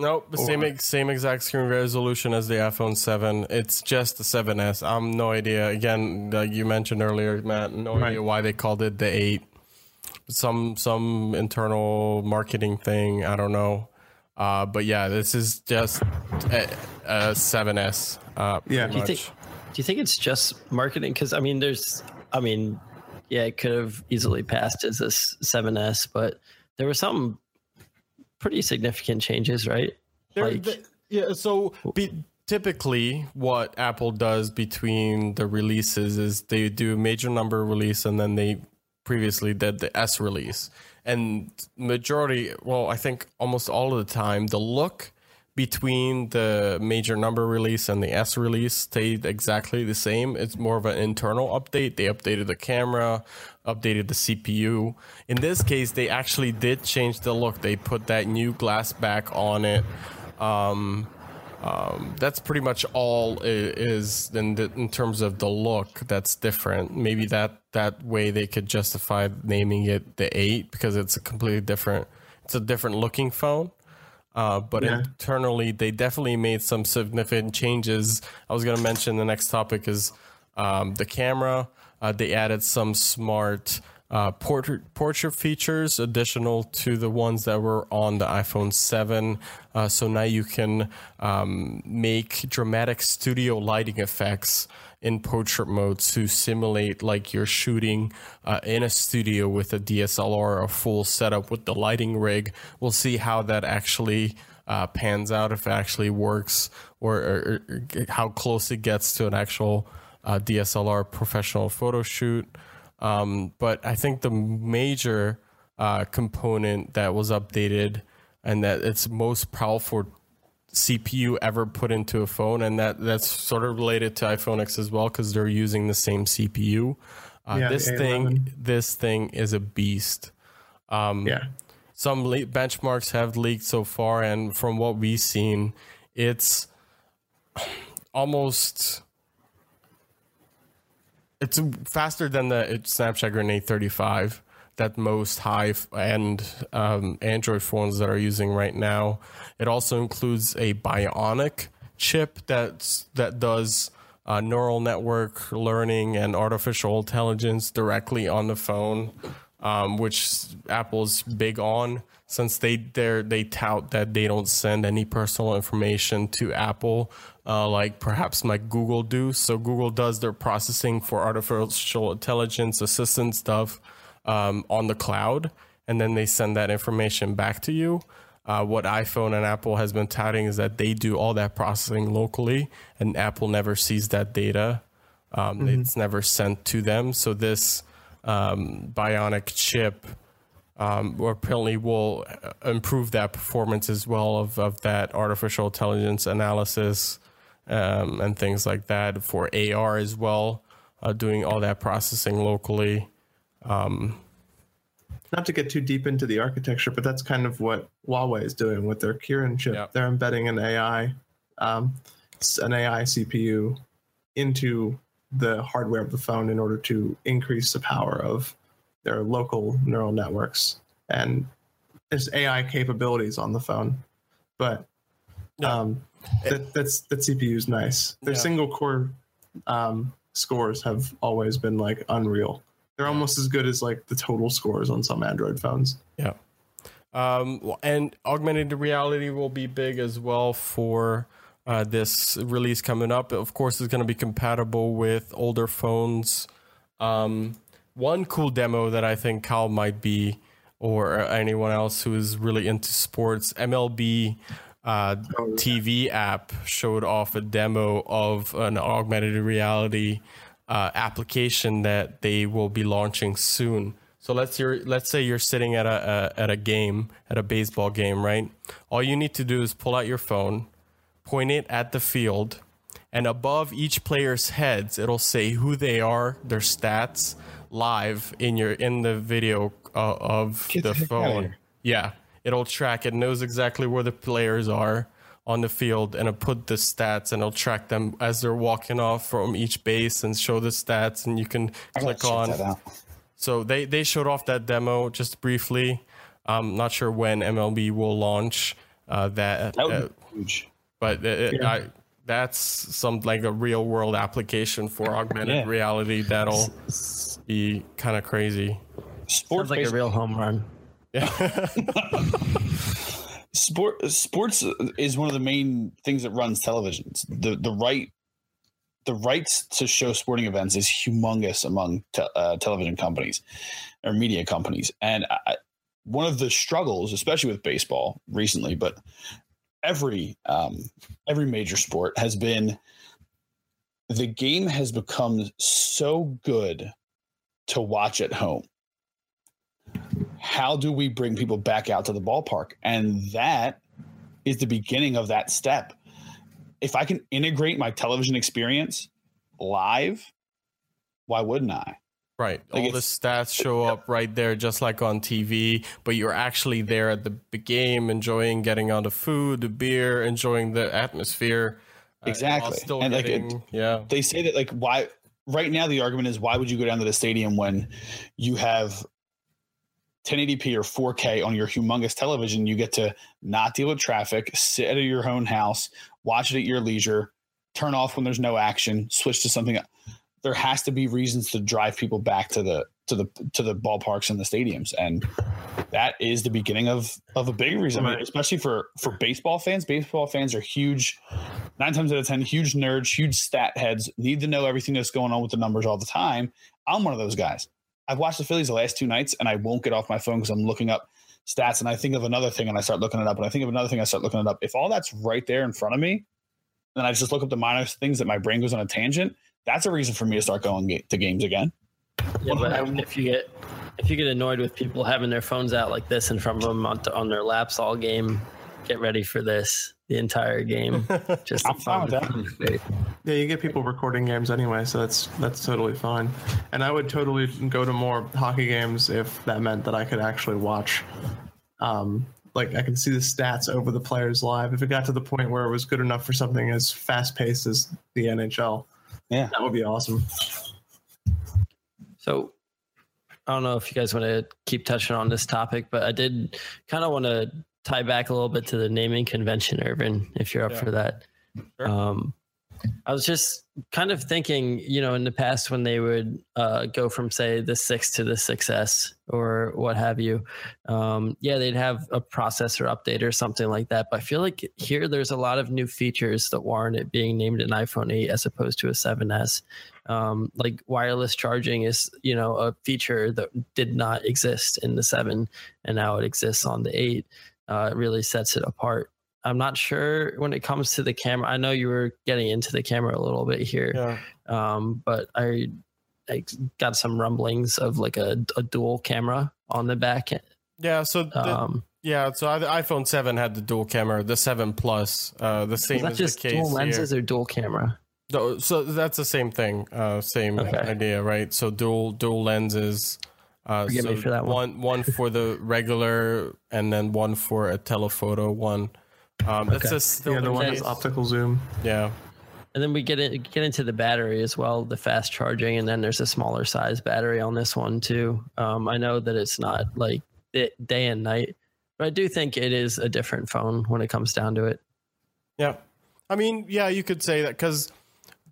nope. The same Or- same exact screen resolution as the iPhone Seven. It's just the 7S. I'm no idea. Again, like you mentioned earlier, Matt. No Right. idea why they called it the eight. Some some internal marketing thing. I don't know. Uh, but yeah, this is just a, a 7S. Uh, Yeah. Do you think- Do you think it's just marketing? Because I mean, there's, I mean, yeah, it could have easily passed as a 7S, but there were some pretty significant changes, right? There- Like- the- yeah, so be, typically what Apple does between the releases is they do a major number release and then they previously did the S release. And majority, well, I think almost all of the time, the look between the major number release and the S release stayed exactly the same. It's more of an internal update. They updated the camera, updated the CPU. In this case, they actually did change the look. They put that new glass back on it. Um, um, that's pretty much all is in, the, in terms of the look that's different. Maybe that that way they could justify naming it the eight because it's a completely different. It's a different looking phone. Uh, but Yeah. internally, they definitely made some significant changes. I was going to mention the next topic is um, the camera. Uh, they added some smart uh, portrait portrait features additional to the ones that were on the iPhone 7. Uh, so now you can um, make dramatic studio lighting effects in portrait mode to simulate like you're shooting uh, in a studio with a DSLR a full setup with the lighting rig. We'll see how that actually uh, pans out, if it actually works, or, or, or how close it gets to an actual uh, DSLR professional photo shoot. Um, but I think the major uh, component that was updated and that it's most powerful CPU ever put into a phone, and that that's sort of related to iPhone X as well because they're using the same CPU. Uh, Yeah, this thing, this thing is a beast. Um, Yeah. some le- benchmarks have leaked so far, and from what we've seen, it's almost it's faster than the Snapdragon 835 that most high end um, Android phones that are using right now. It also includes a Bionic chip that's that does uh, neural network learning and artificial intelligence directly on the phone, um, which Apple's big on since they they they tout that they don't send any personal information to Apple, uh, like perhaps like Google do. So Google does their processing for artificial intelligence assistant stuff um, on the cloud, and then they send that information back to you. Uh, what iPhone and Apple has been touting is that they do all that processing locally, and Apple never sees that data. Um, Mhm. It's never sent to them. So this um, bionic chip um, apparently will uh, improve that performance as well of, of that artificial intelligence analysis um, and things like that for AR as well, uh, doing all that processing locally. Um, Not to get too deep into the architecture, but that's kind of what Huawei is doing with their Kirin chip. They're embedding an AI, um, an AI CPU into the hardware of the phone in order to increase the power of their local neural networks and there's AI capabilities on the phone. But Yeah. um, that, that's that CPU is nice. Their Yeah. single core um, scores have always been like unreal. They're almost as good as like the total scores on some Android phones. Yeah. Um, and augmented reality will be big as well for uh, this release coming up. Of course, it's going to be compatible with older phones. Um, one cool demo that I think Kyle might be, or anyone else who is really into sports, MLB uh, TV app showed off a demo of an augmented reality uh, application that they will be launching soon. So let's you're, let's say you're sitting at a, a at a game at a baseball game, right? All you need to do is pull out your phone, point it at the field, and above each player's heads, it'll say who they are, their stats, live in your in the video uh, of Get the the heck outta phone. Yeah, it'll track. It knows exactly where the players are on the field, and it'll put the stats, and it'll track them as they're walking off from each base, and show the stats, and you can I click on. So they they showed off that demo just briefly. I'm not sure when MLB will launch uh, that, That uh, be huge. but it, Yeah. I, that's some like a real world application for augmented Yeah. reality that'll be kind of crazy. Sports Sounds like a real home run. sport sports is one of the main things that runs televisions. The the right the rights to show sporting events is humongous among te- uh, television companies or media companies, and I, one of the struggles, especially with baseball recently, but every um, every major sport has been the game has become so good to watch at home how do we bring people back out to the ballpark? And that is the beginning of that step. If I can integrate my television experience live, why wouldn't I? Right. Like All the stats show up right there, just like on TV, but you're actually there at the, game, enjoying getting on the food, the beer, enjoying the atmosphere. uh, Exactly. still And, like, it- yeah. They say that like why right now the argument is why would you go down to the stadium when you have 1080p or 4K on your humongous television? You get to not deal with traffic, sit at your own house, watch it at your leisure, turn off when there's no action, switch to something. There has to be reasons to drive people back to the to the to the ballparks and the stadiums, and that is the beginning of of a big reason, I mean, especially for for baseball fans. Baseball fans are huge nine times out of ten, huge nerds, huge stat heads, need to know everything that's going on with the numbers all the time. I'm one of those guys. I've watched the Phillies the last two nights, and I won't get off my phone because I'm looking up stats, and I think of another thing, and I start looking it up, and I think of another thing, I start looking it up. If all that's right there in front of me, then I just look up the minor things that my brain goes on a tangent. That's a reason for me to start going to games again. Yeah, but if you get if you get annoyed with people having their phones out like this in front of them on, on their laps all game, get ready for this the entire game. Just I'm fine with that. Yeah, you get people recording games anyway, so that's that's totally fine. And I would totally go to more hockey games if that meant that I could actually watch. Um, like I can see the stats over the players live. If it got to the point where it was good enough for something as fast paced as the NHL, Yeah. that would be awesome. So I don't know if you guys want to keep touching on this topic, but I did kind of want to tie back a little bit to the naming convention, Irvin, if you're up Yeah. for that. Sure. Um, I was just kind of thinking, you know, in the past when they would uh, go from, say, the six to the 6S or what have you, um, yeah, they'd have a processor update or something like that. But I feel like here there's a lot of new features that warrant it being named an iPhone 8 as opposed to a 7S um, like wireless charging is you know a feature that did not exist in the 7 and now it exists on the 8 uh, it really sets it apart i'm not sure when it comes to the camera i know you were getting into the camera a little bit here yeah. Um, but I, I got some rumblings of like a, a dual camera on the back. Yeah, so the, Um, yeah, so the iPhone 7 had the dual camera, the 7 Plus, uh, the is same as just the case dual here. lenses or dual camera? No, so that's the same thing, uh, same Okay. idea, right? So dual dual lenses. Uh, Forgive so me for that one. one. One for the regular, and then one for a telephoto one. Um, That's Okay. just still yeah, the one case. is optical zoom. Yeah, And then we get in, get into the battery as well, the fast charging, and then there's a smaller size battery on this one too. Um, I know that it's not like it, day and night, but I do think it is a different phone when it comes down to it. yeah. I mean, yeah, you could say that because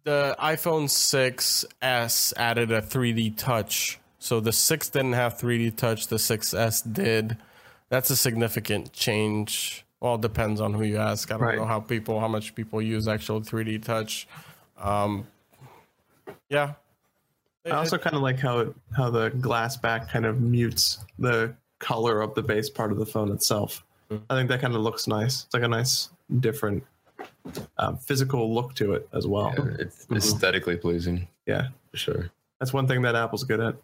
the iPhone 6s added a 3D touch. So the 6 didn't have 3D touch, the 6s did. That's a significant change. Well, it depends on who you ask. I don't Right. know how people, how much people use actual 3D touch. Um, yeah. I also kind of like how it, how the glass back kind of mutes the color of the base part of the phone itself. Hmm. I think that kind of looks nice. It's like a nice, different um, physical look to it as well. Yeah, it's aesthetically pleasing Yeah, for sure. that's one thing that Apple's good at.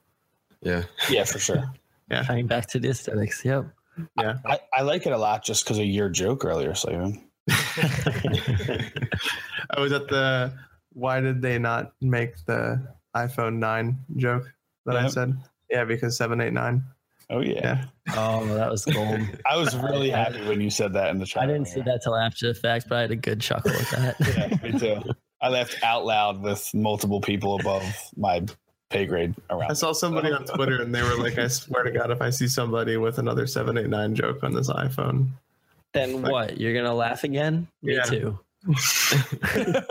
Yeah. Yeah, for sure. Yeah. Tying back to the aesthetics. Yep. Yeah. I, I like it a lot just because of your joke earlier, Slavin. I was at the why did they not make the iPhone 9 joke that I said? Yeah, because 789. Oh yeah. Yeah. Oh, that was gold. I was really happy when you said that in the chat. I didn't see that till after the fact, but I had a good chuckle at that. Yeah, me too. I laughed out loud with multiple people above my pay grade around. I saw somebody on Twitter and they were like, I swear to God, if I see somebody with another 789 joke on this iPhone. then what? You're gonna laugh again? Me Yeah. too.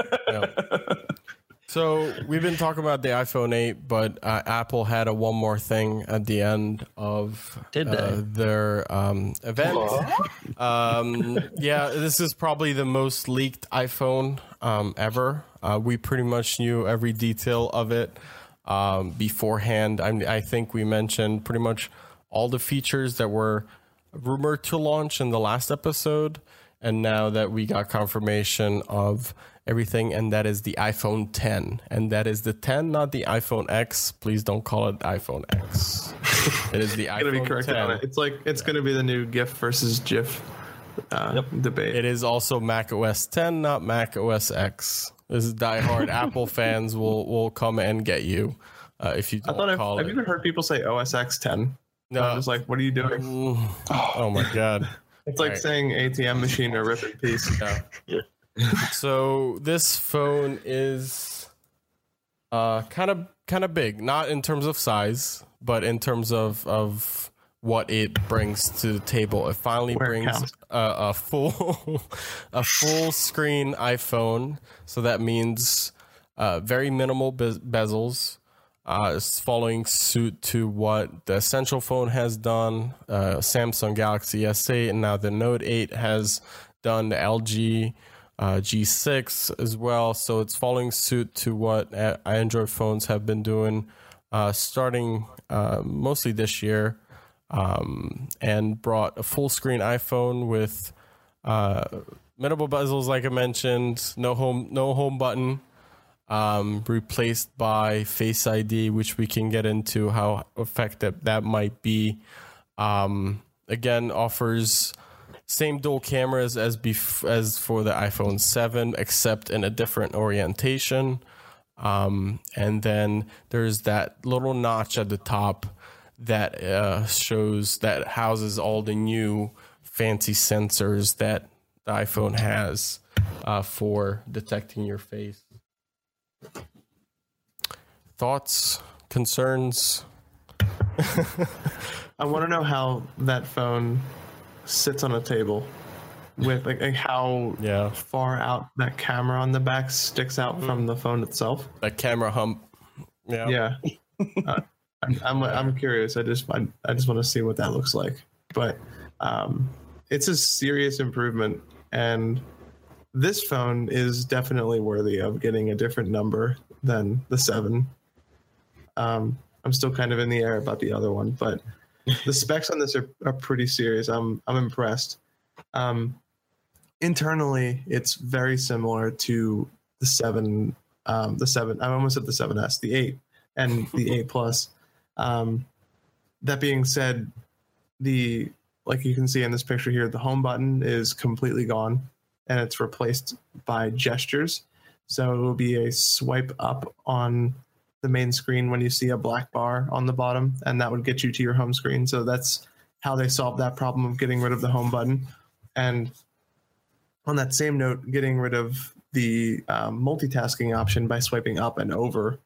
So we've been talking about the iPhone 8, but uh, Apple had a one more thing at the end of Did uh, their um, event. Um, yeah, this is probably the most leaked iPhone um, ever. Uh, we pretty much knew every detail of it um, beforehand. I, I think we mentioned pretty much all the features that were rumored to launch in the last episode. And now that we got confirmation of everything, and that is the iPhone 10. And that is the 10, not the iPhone X. Please don't call it iPhone X. it is the gonna be iPhone corrected 10. on it. It's like it's gonna be the new GIF versus GIF uh, debate. It is also Mac OS 10, not Mac OS X. This is diehard Apple fans will will come and get you uh, if you I don't thought I've, call have it. you ever heard people say OS X 10? No. I'm just like, what are you doing? Mm. oh my god. It's like Right. saying ATM machine or rip in peace. Yeah. so this phone is uh kind of kind of big, not in terms of size, but in terms of of what it brings to the table. It finally Where brings counts. a, a full a full screen iPhone. So that means uh, very minimal bez- bezels. Uh, it's following suit to what the Essential phone has done, uh, Samsung Galaxy S8, and now the Note 8 has done the LG uh, G6 as well. So it's following suit to what uh, Android phones have been doing, uh, starting uh, mostly this year, um, and brought a full screen iPhone with uh, minimal bezels, like I mentioned, no home, no home button um, replaced by Face ID, which we can get into how effective that might be. Um, again, offers same dual cameras as bef- as for the iPhone 7, except in a different orientation. Um, and then there's that little notch at the top that uh, shows that houses all the new fancy sensors that the iPhone has uh, for detecting your face. Thoughts, concerns? I want to know how that phone sits on a table with like, like how Yeah, far out that camera on the back sticks out from the phone itself. that camera hump. Yeah, Yeah. uh, I'm, I'm I'm curious. I just I, I just want to see what that looks like. But um, it's a serious improvement, and this phone is definitely worthy of getting a different number than the seven. Um, I'm still kind of in the air about the other one, but the specs on this are, are pretty serious. I'm I'm impressed. Um, internally, it's very similar to the seven um, the seven. I almost said the 7S, the eight, and the eight plus. Um, that being said, the like you can see in this picture here, the home button is completely gone, and it's replaced by gestures. So it will be a swipe up on the main screen when you see a black bar on the bottom, and that would get you to your home screen. So that's how they solved that problem of getting rid of the home button. And on that same note, getting rid of the um, multitasking option by swiping up and over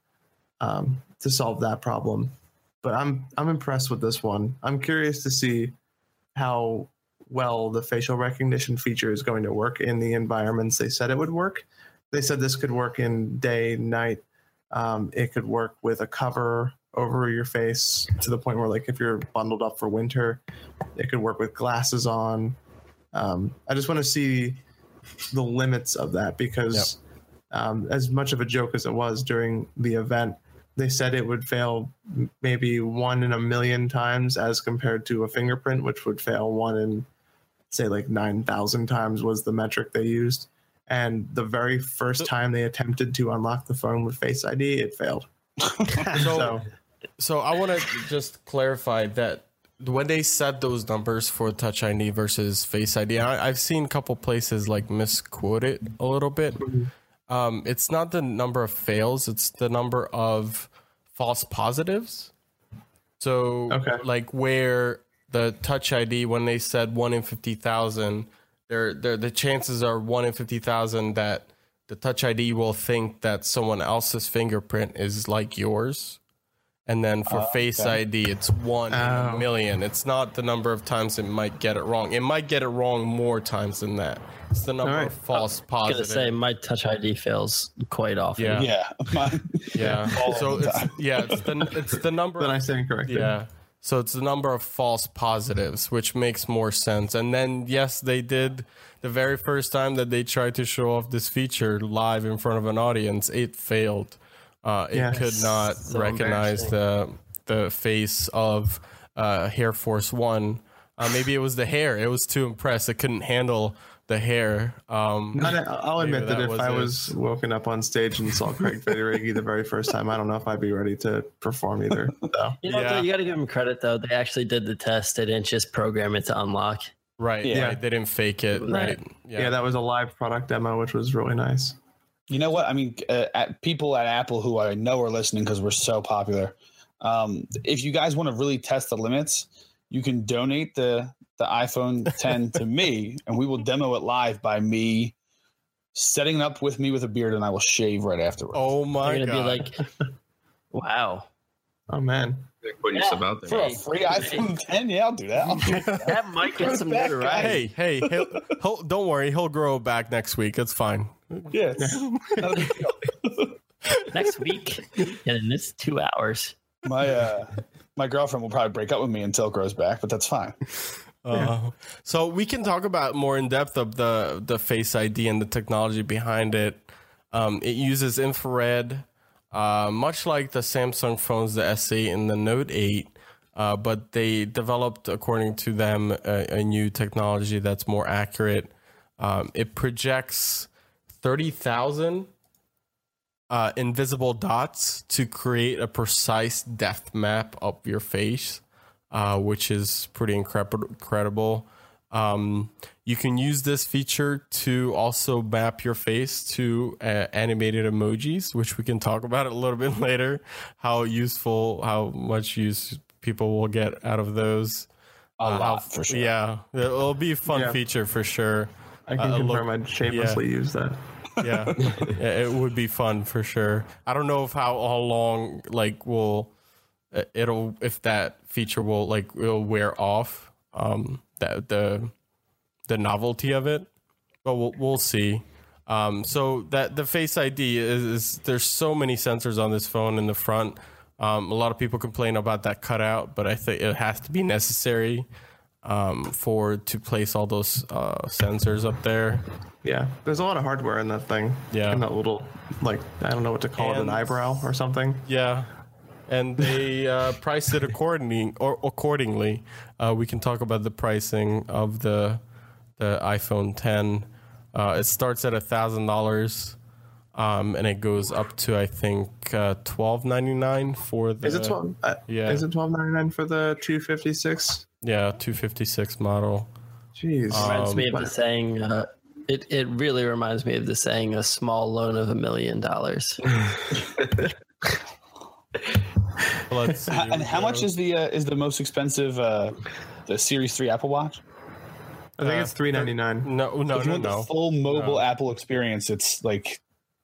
um, to solve that problem. But I'm I'm impressed with this one. I'm curious to see how well the facial recognition feature is going to work in the environments they said it would work. They said this could work in day, night. Um, it could work with a cover over your face to the point where, like, if you're bundled up for winter, it could work with glasses on. Um, I just want to see the limits of that because, um, as much of a joke as it was during the event, they said it would fail maybe one in a million times as compared to a fingerprint, which would fail one in, say, like 9,000 times was the metric they used. And the very first time they attempted to unlock the phone with Face ID, it failed. so, So I want to just clarify that when they set those numbers for Touch ID versus Face ID, I, I've seen a couple places like misquote it a little bit. Mm-hmm. Um, it's not the number of fails; it's the number of false positives. So, Okay. like where the Touch ID, when they said one in fifty thousand, there, there, the chances are one in fifty thousand that the Touch ID will think that someone else's fingerprint is like yours. And then for oh, Face ID, it's one in a Oh. million. It's not the number of times it might get it wrong. It might get it wrong more times than that. It's the number Alright. of false positives. I was gonna say my touch ID fails quite often. Yeah. Yeah. Mine- yeah. So it's yeah, it's the it's the number. then I stand corrected. Yeah. So it's the number of false positives, which makes more sense. And then, yes, they did the very first time that they tried to show off this feature live in front of an audience, it failed. Uh, it Yes. could not So recognize the the face of uh, Hair Force One. Uh, maybe it was the hair. It was too impressed. It couldn't handle the hair. Um, Not, I'll admit that, that if was I it. was woken up on stage and saw Craig Federighi the very first time, I don't know if I'd be ready to perform either. So You know, Yeah. you got to give them credit though. They actually did the test. They didn't just program it to unlock. right. Yeah. Yeah. They didn't fake it. Right. yeah. that was a live product demo, which was really nice. You know what? I mean, uh, at people at Apple who I know are listening because we're so popular. Um, if you guys want to really test the limits, you can donate the the iPhone 10 to me, and we will demo it live by me setting it up with me with a beard, and I will shave right afterwards. Oh my They're gonna god. be like, "Wow, Oh man, Putting yourself out there. for a free iPhone 10, yeah, I'll do that. I'll do that. that might get some That guy. notoriety." hey, hey, he'll, he'll, don't worry. He'll grow back next week. It's fine. Yes. Not a big deal. Next week, and in this two hours, my uh, my girlfriend will probably break up with me until it grows back, but that's fine. Uh, so we can talk about more in depth of the the Face ID and the technology behind it. Um, it uses infrared, uh, much like the Samsung phones, the S8 and the Note 8. Uh, but they developed, according to them, a, a new technology that's more accurate. Um, it projects thirty thousand uh, invisible dots to create a precise depth map of your face, uh, which is pretty incredible. incredible. Um, you can use this feature to also map your face to uh, animated emojis, which we can talk about a little bit later. How useful, how much use people will get out of those. A Uh, how- lot for sure. Yeah, it'll be a fun Yeah. feature for sure. I can Uh, look- confirm I'd shamelessly use that. yeah, it would be fun for sure. I don't know if how how long like will uh, it'll if that feature will like will wear off um that the the novelty of it, but we'll we'll see. Um, so that the Face ID is, is there's so many sensors on this phone in the front. Um, a lot of people complain about that cutout, but I think it has to be necessary um, for to place all those uh, sensors up there. Yeah, there's a lot of hardware in that thing. Yeah. and that little like I don't know what to call it, an eyebrow or something. Yeah, and they uh, priced it accordingly. Or accordingly, uh, we can talk about the pricing of the the iPhone 10. Uh, it starts at a thousand dollars. um, and it goes up to I think uh, twelve ninety nine for the Is it twelve? Uh, yeah. Is it twelve ninety nine for the two fifty six? Yeah two fifty six model. Jeez. reminds Um, me of the saying. Uh, it it really reminds me of the saying, "A small loan of a million dollars." Let's see, and how much is the uh, is the most expensive uh, the Series Three Apple Watch? I think uh, it's three ninety nine. no no If you no want the no. full mobile Apple experience, it's like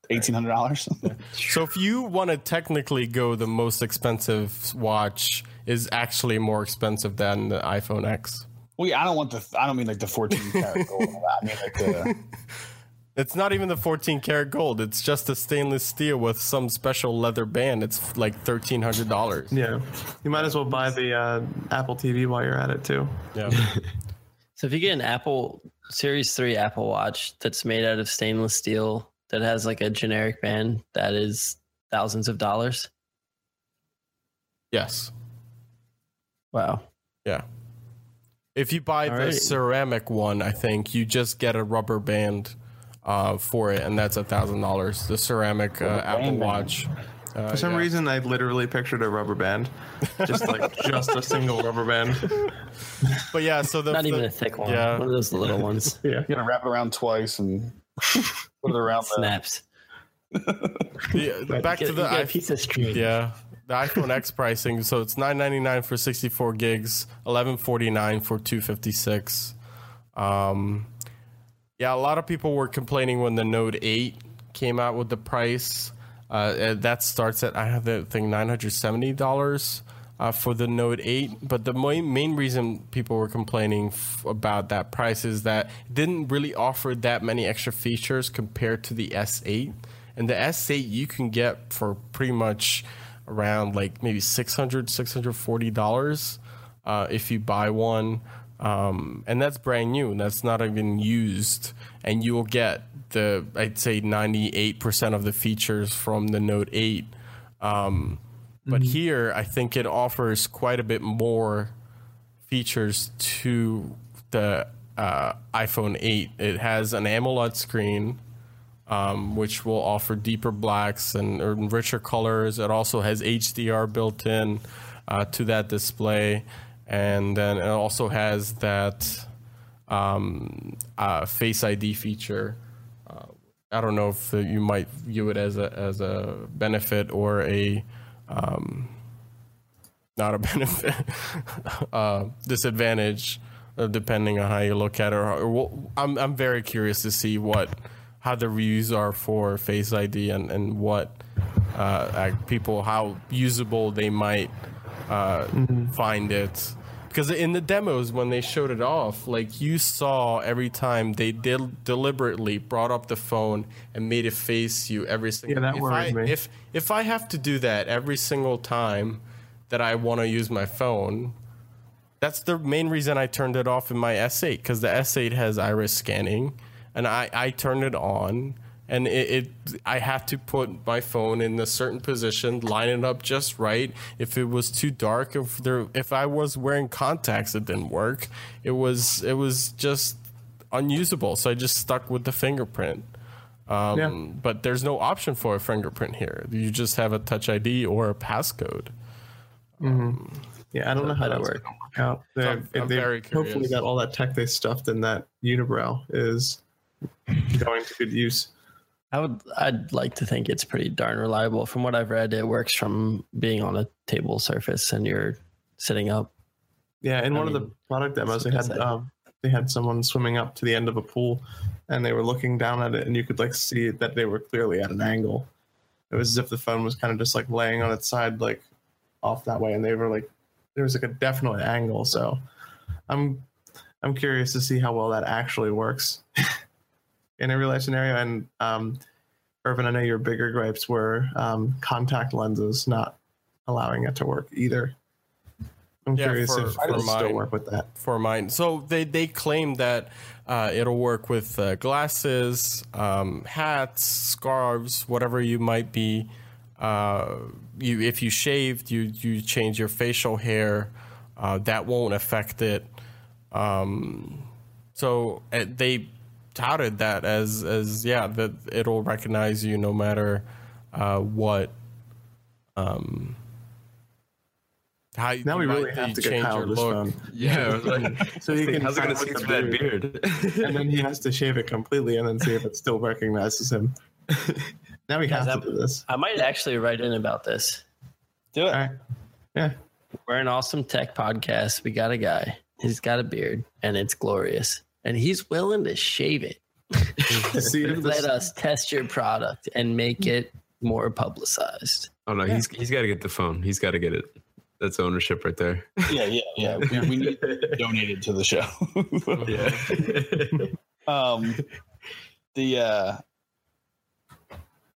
eighteen hundred dollars. So if you want to technically go, the most expensive watch is actually more expensive than the iPhone X. Well, yeah, I don't want the. I don't mean like the fourteen karat gold. and all that. I mean like the. It's not even the 14 karat gold. It's just a stainless steel with some special leather band. It's like thirteen hundred dollars. Yeah, you might as well buy the uh, Apple TV while you're at it too. Yeah. So if you get an Apple Series 3 Apple Watch that's made out of stainless steel that has like a generic band that is thousands of dollars. yes. Wow. Yeah. If you buy the Alright. ceramic one, I think you just get a rubber band uh, for it, and that's a thousand dollars. The ceramic uh, Apple band. Watch. Uh, For some yeah. reason, I literally pictured a rubber band, just like just a single rubber band. But yeah, so the Not even the- a thick one. yeah. One of those little ones. Yeah, You gotta wrap it around twice and put it around. Snaps. the- back Get, to the you get a piece of string. Yeah, the iPhone X pricing. So it's nine ninety nine for sixty four gigs, eleven forty nine for two fifty six. Um, yeah, a lot of people were complaining when the Note eight came out with the price. Uh, that starts at I have the thing nine hundred seventy dollars. Uh, for the Note 8, but the main, main reason people were complaining f- about that price is that it didn't really offer that many extra features compared to the S8. And the S8 you can get for pretty much around like maybe 600 $640 uh, if you buy one. Um, and that's brand new. and That's not even used. And you will get the, I'd say 98% of the features from the Note 8. Um, but here, I think it offers quite a bit more features to the uh, iPhone 8. It has an AMOLED screen, um, which will offer deeper blacks and richer colors. It also has HDR built in uh, to that display, and then it also has that um, uh, Face ID feature. Uh, I don't know if you might view it as a as a benefit or a um, not a benefit, uh, disadvantage, uh, depending on how you look at it. Or, or, I'm I'm very curious to see what how the reviews are for Face ID and and what uh, people how usable they might uh, find it. Because in the demos, when they showed it off, like you saw every time they did deliberately brought up the phone and made it face you every single. Yeah, that if worries I, me. If if I have to do that every single time that I want to use my phone, that's the main reason I turned it off in my S8 because the S8 has iris scanning, and I I turned it on, and it, it I had to put my phone in a certain position, line it up just right. If it was too dark, if there if I was wearing contacts, it didn't work. It was it was just unusable, so I just stuck with the fingerprint. Um, Yeah. But there's no option for a fingerprint here. You just have a Touch ID or a passcode. Hmm. yeah. I don't know how that works. that's work. gonna out. They- I'm- I'm they- very hopefully curious. that all that tech they stuffed in that unibrow is going to good use. I would. I'd like to think it's pretty darn reliable. From what I've read, it works from being on a table surface and you're sitting up. Yeah, in I one of the product demos, they had um, they had someone swimming up to the end of a pool, and they were looking down at it, and you could like see that they were clearly at an angle. It was as if the phone was kind of just like laying on its side, like off that way, and they were like there was like a definite angle. So, I'm I'm curious to see how well that actually works in a real life scenario. And um, Irvin, I know your bigger gripes were um, contact lenses not allowing it to work either. I'm Yeah, curious for- if for it'll still mine. work with that. for mine. So they they claim that uh, it'll work with uh, glasses, um, hats, scarves, whatever you might be. Uh, you if you shaved, you you change your facial hair, uh, that won't affect it. Um, so uh, they touted that as as yeah that it'll recognize you no matter uh, what um how Now we really have you to get change Kyle your this look. phone. Yeah, like, So he can how's it gonna see with that beard? and then he has to shave it completely and then see if it still recognizes him. now we have Guys, to do this. I might actually write in about this. Do it. All right. Yeah. We're an awesome tech podcast. We got a guy. He's got a beard, and it's glorious. And he's willing to shave it. See Let this, us test your product and make it more publicized. Oh no, he's he's got to get the phone. He's got to get it. That's ownership right there. Yeah, yeah, yeah. We, we need to donate it to the show. Yeah. um, the uh,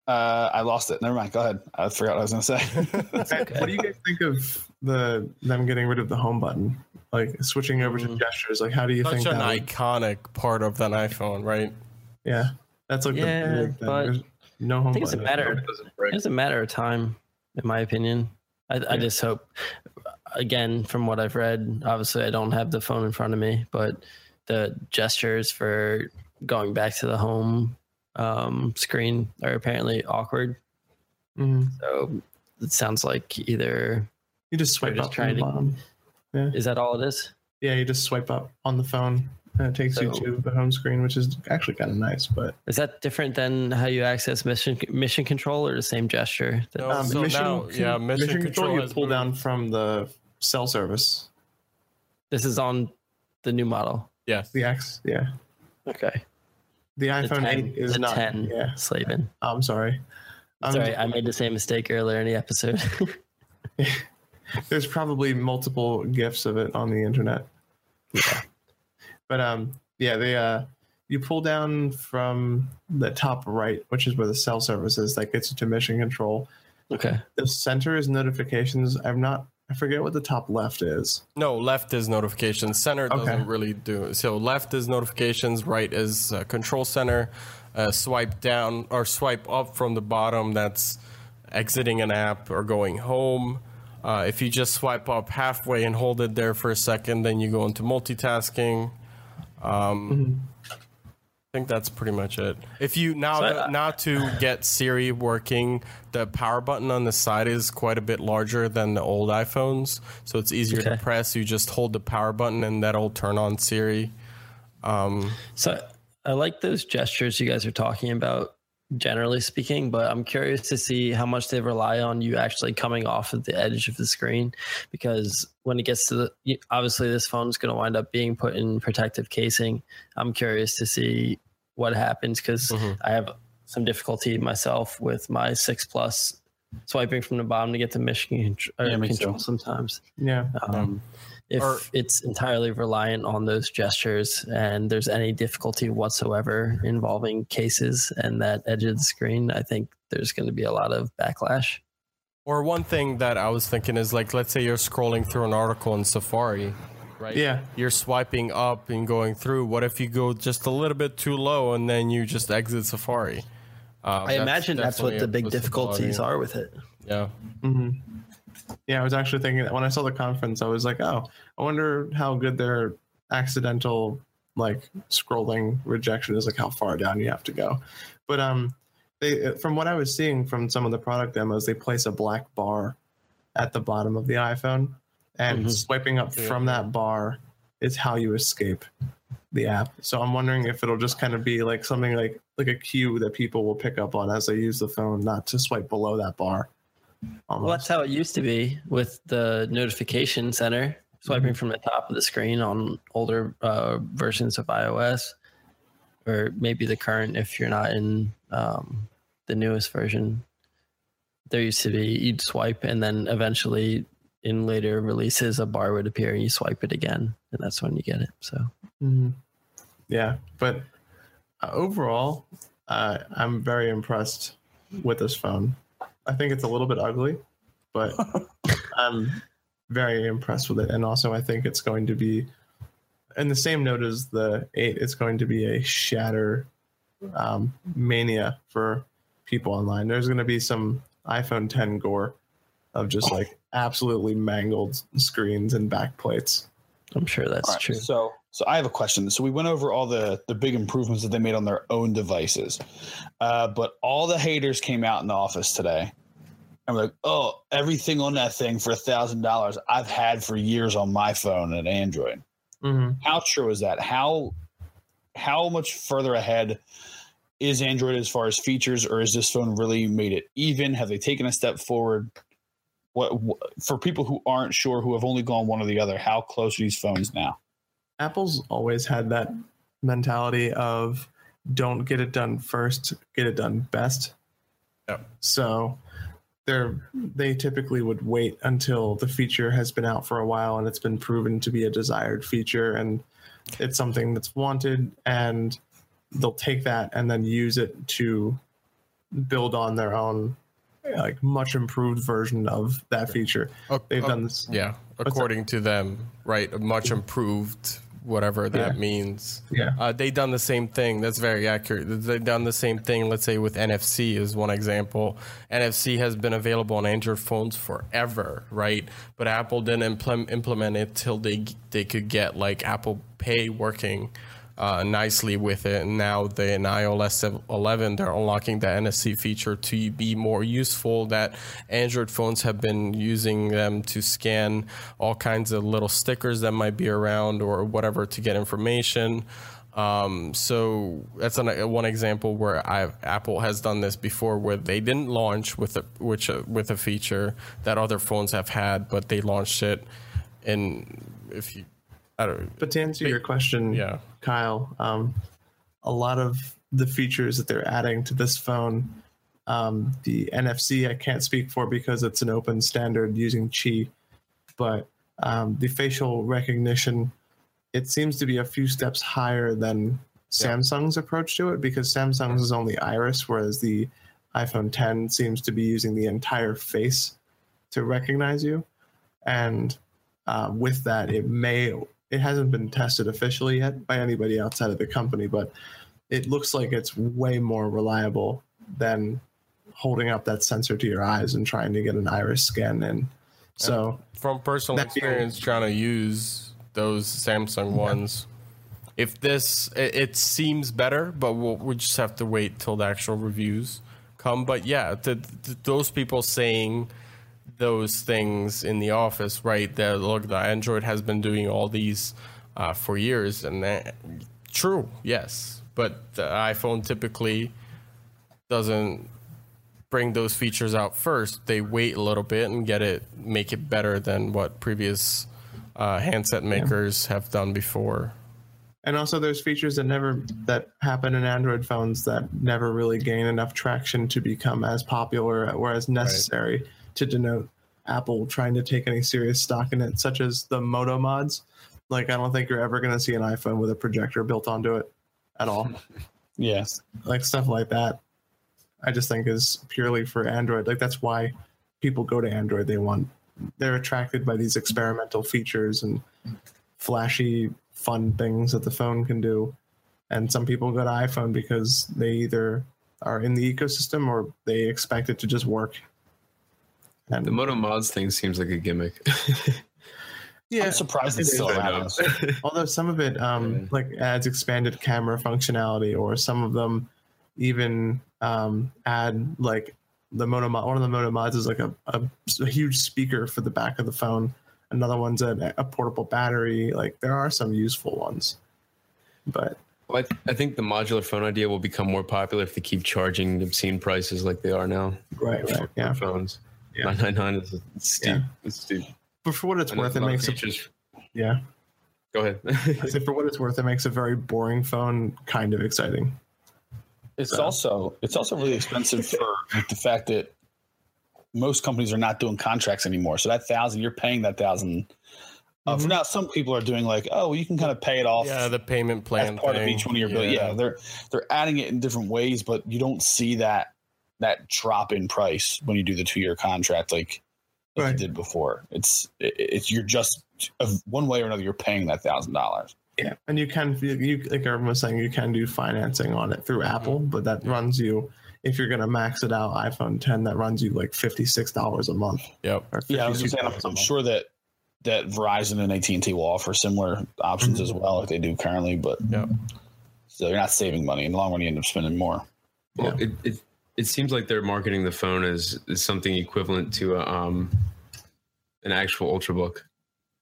uh, I lost it. Never mind. Go ahead. I forgot what I was going to say. Hey, What do you guys think of the them getting rid of the home button? Like switching over to Mm. gestures. Like how do you Such think an that would- iconic part of an iPhone, right? Yeah. That's like Yeah, the big thing. but There's no home I think it's a button. matter. It doesn't break. It's a matter of time, in my opinion. I, I just hope, again, from what I've read, obviously I don't have the phone in front of me, but the gestures for going back to the home um, screen are apparently awkward. Mhm. So it sounds like either You just swipe just up trying from the to- bottom. is that all it is? Yeah, you just swipe up on the phone and it takes you to the home screen, which is actually kind of nice. But Is that different than how you access mission mission control or the same gesture? That- No, um, so mission, now, con- yeah, mission, control, you pull moved. down from the cell service. This is on the new model. Yes. The X, yeah. Okay. The The iPhone 10, 8 is the not. 10 Yeah, Slavin. I'm sorry. I'm Sorry, I made the same mistake earlier in the episode. There's probably multiple gifs of it on the internet. Yeah. But um, yeah, they uh, you pull down from the top right, which is where the cell service is, that gets you to mission control. okay. The center is notifications. I'm not. I forget what the top left is. No, left is notifications. Center Okay. doesn't really do. So left is notifications. Right is uh, control center. Uh, swipe down or swipe up from the bottom. That's exiting an app or going home. Uh, if you just swipe up halfway and hold it there for a second, then you go into multitasking. Um, I think that's pretty much it. If you now So, uh, now to get Siri working, the power button on the side is quite a bit larger than the old iPhones, so it's easier to press. You just hold the power button and that'll turn on Siri. Um, So I like those gestures you guys are talking about, generally speaking, but I'm curious to see how much they rely on you actually coming off of the edge of the screen. Because when it gets to the, obviously, this phone's going to wind up being put in protective casing. I'm curious to see what happens because Mhm. I have some difficulty myself with my six plus swiping from the bottom to get to mission Yeah, control sometimes. Yeah. Um, if Or- it's entirely reliant on those gestures and there's any difficulty whatsoever involving cases and that edge of the screen, I think there's going to be a lot of backlash. or one thing that I was thinking is like, let's say you're scrolling through an article in Safari, right? Yeah. You're swiping up and going through. What if you go just a little bit too low and then you just exit Safari? Uh, I imagine that's what the big difficulties are with it. Yeah. hmm Yeah, I was actually thinking that when I saw the conference, I was like, oh, I wonder how good their accidental like scrolling rejection is, like how far down you have to go. But um, they from what I was seeing from some of the product demos, they place a black bar at the bottom of the iPhone, and Mhm. swiping up Yeah. from that bar is how you escape the app. So I'm wondering if it'll just kind of be like something like like a cue that people will pick up on as they use the phone, not to swipe below that bar. Well, that's how it used to be with the notification center, swiping from the top of the screen on older uh, versions of iOS, or maybe the current if you're not in um, the newest version. There used to be you'd swipe, and then eventually in later releases, a bar would appear, and you swipe it again, and that's when you get it. So Mhm. Yeah, but uh, overall, uh, I'm very impressed with this phone. I think it's a little bit ugly, but I'm very impressed with it. And also, I think it's going to be, in the same note as the 8, it's going to be a shatter um, mania for people online. There's going to be some iPhone 10 gore of just like absolutely mangled screens and back plates. I'm sure that's All right, true. So, so I have a question. So we went over all the the big improvements that they made on their own devices, uh, but all the haters came out in the office today. I'm like, oh, everything on that thing for a thousand dollars I've had for years on my phone and Android. hmm How true is that? How how much further ahead is Android as far as features, or is this phone really made it even? Have they taken a step forward? What, what for people who aren't sure, who have only gone one or the other? How close are these phones now? Apple's always had that mentality of don't get it done first, get it done best. Yep. So they're they typically would wait until the feature has been out for a while and it's been proven to be a desired feature and it's something that's wanted and they'll take that and then use it to build on their own like much improved version of that feature. They've done this. Yeah, according to them, right? A much improved, whatever that Yeah. means. Yeah. Uh, they done the same thing. That's very accurate. They done the same thing. Let's say with NFC is one example. NFC has been available on Android phones forever, right? But Apple didn't implem- implement it till they they could get like Apple Pay working. Uh, nicely with it, and now they in iOS 11 they're unlocking the NFC feature to be more useful. That Android phones have been using them to scan all kinds of little stickers that might be around or whatever to get information. Um, so that's an, one example where I've, Apple has done this before, where they didn't launch with a which with a feature that other phones have had, but they launched it. And if you, I don't, But to answer your question, yeah, Kyle, um, a lot of the features that they're adding to this phone, um, the NFC, I can't speak for because it's an open standard using Qi, but um, the facial recognition, it seems to be a few steps higher than Samsung's approach to it because Samsung's is only iris, whereas the iPhone 10 seems to be using the entire face to recognize you. And uh, with that, it may it hasn't been tested officially yet by anybody outside of the company, but it looks like it's way more reliable than holding up that sensor to your eyes and trying to get an iris scan in. So from personal That being- experience trying to use those Samsung ones. If this, it, it seems better, but we'll, we just have to wait till the actual reviews come. But yeah, the, the, those people saying those things in the office, right? That look, the Android has been doing all these uh, for years, and that, true, yes, but the iPhone typically doesn't bring those features out first. They wait a little bit and get it, make it better than what previous uh, handset makers have done before. and also there's features that never that happen in Android phones that never really gain enough traction to become as popular or as necessary to denote Apple trying to take any serious stock in it, such as the Moto mods. Like I don't think you're ever going to see an iPhone with a projector built onto it at all. Yes. like stuff like that i just think is purely for android like that's why people go to android they want they're attracted by these experimental features and flashy fun things that the phone can do and some people go to iphone because they either are in the ecosystem or they expect it to just work and The Moto Mods thing seems like a gimmick. yeah I'm surprised it's still around. although some of it um Yeah. like adds expanded camera functionality or some of them even um add like the moto mod one of the moto mods is like a, a, a huge speaker for the back of the phone another one's a, a portable battery like there are some useful ones but Well, I, I think the modular phone idea will become more popular if they keep charging obscene prices like they are now right right yeah phones. Yeah. Nine nine nine is it's steep. Yeah. It's steep. but for what it's And worth it makes it features. yeah Go ahead. I say for what it's worth it makes a very boring phone kind of exciting It's So- also it's also really expensive for like, the fact that most companies are not doing contracts anymore. So that thousand, you're paying that 1000 Uh, for now, some people are doing like, oh, well, you can kind of pay it off Yeah, the payment as plan part of each one of your bills. Yeah, they're they're adding it in different ways, but you don't see that that drop in price when you do the two year contract like, like Right. you did before. It's it's you're just one way or another you're paying that thousand dollars. Yeah, and you can you like everyone was saying you can do financing on it through mm-hmm. Apple, but that runs you if you're gonna max it out iPhone 10, that runs you like fifty six dollars a month. Yep. Yeah, I was just $52 saying, I'm, a I'm sure that that Verizon and AT and T will offer similar options as mm-hmm. well, like they do currently. But Yeah. so you're not saving money in the long run. You end up spending more. Well, it, it it seems like they're marketing the phone as, as something equivalent to a, um an actual ultrabook.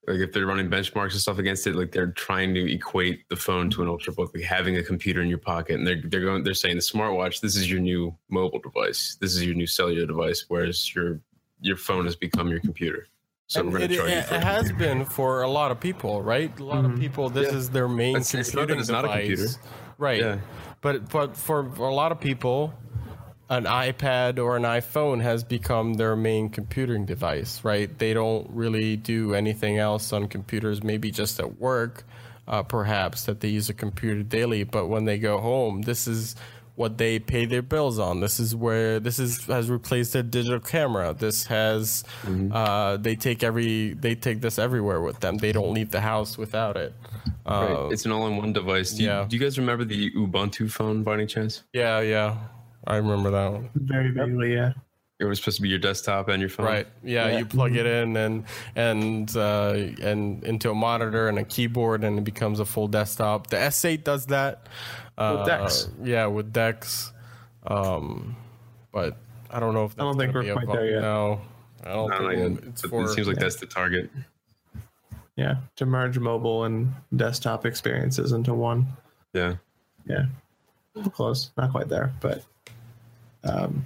Like if they're running benchmarks and stuff against it, like they're trying to equate the phone to an ultrabook, like having a computer in your pocket, and they're they're going they're saying the smartwatch, this is your new mobile device, this is your new cellular device, whereas your your phone has become your computer. So And we're going it, to charge you for it a has computer. been for a lot of people, right? A lot of people, this Yeah. is their main It's- it's not that computing it's not a computer. right? Yeah. But but for, for a lot of people, an iPad or an iPhone has become their main computing device, right? They don't really do anything else on computers, maybe just at work, uh, perhaps that they use a computer daily. But when they go home, this is what they pay their bills on. This is where this is has replaced their digital camera. This has uh, they take every they take this everywhere with them. They don't leave the house without it. Uh, Right. It's an all-in-one device. Do you, yeah. do you guys remember the Ubuntu phone by any chance? Yeah, yeah, I remember that one. Very vaguely, yeah. It was supposed to be your desktop and your phone. Right. Yeah, Yeah. you plug it in and and uh, and into a monitor and a keyboard, and it becomes a full desktop. The S8 does that. Uh, With Dex. Yeah, with Dex. Um, but I don't know if I don't that's think we're quite there yet. No, I don't No, not think it's for. it seems like yeah. that's the target. Yeah. To merge mobile and desktop experiences into one. Yeah. Yeah. Close. Not quite there, but um,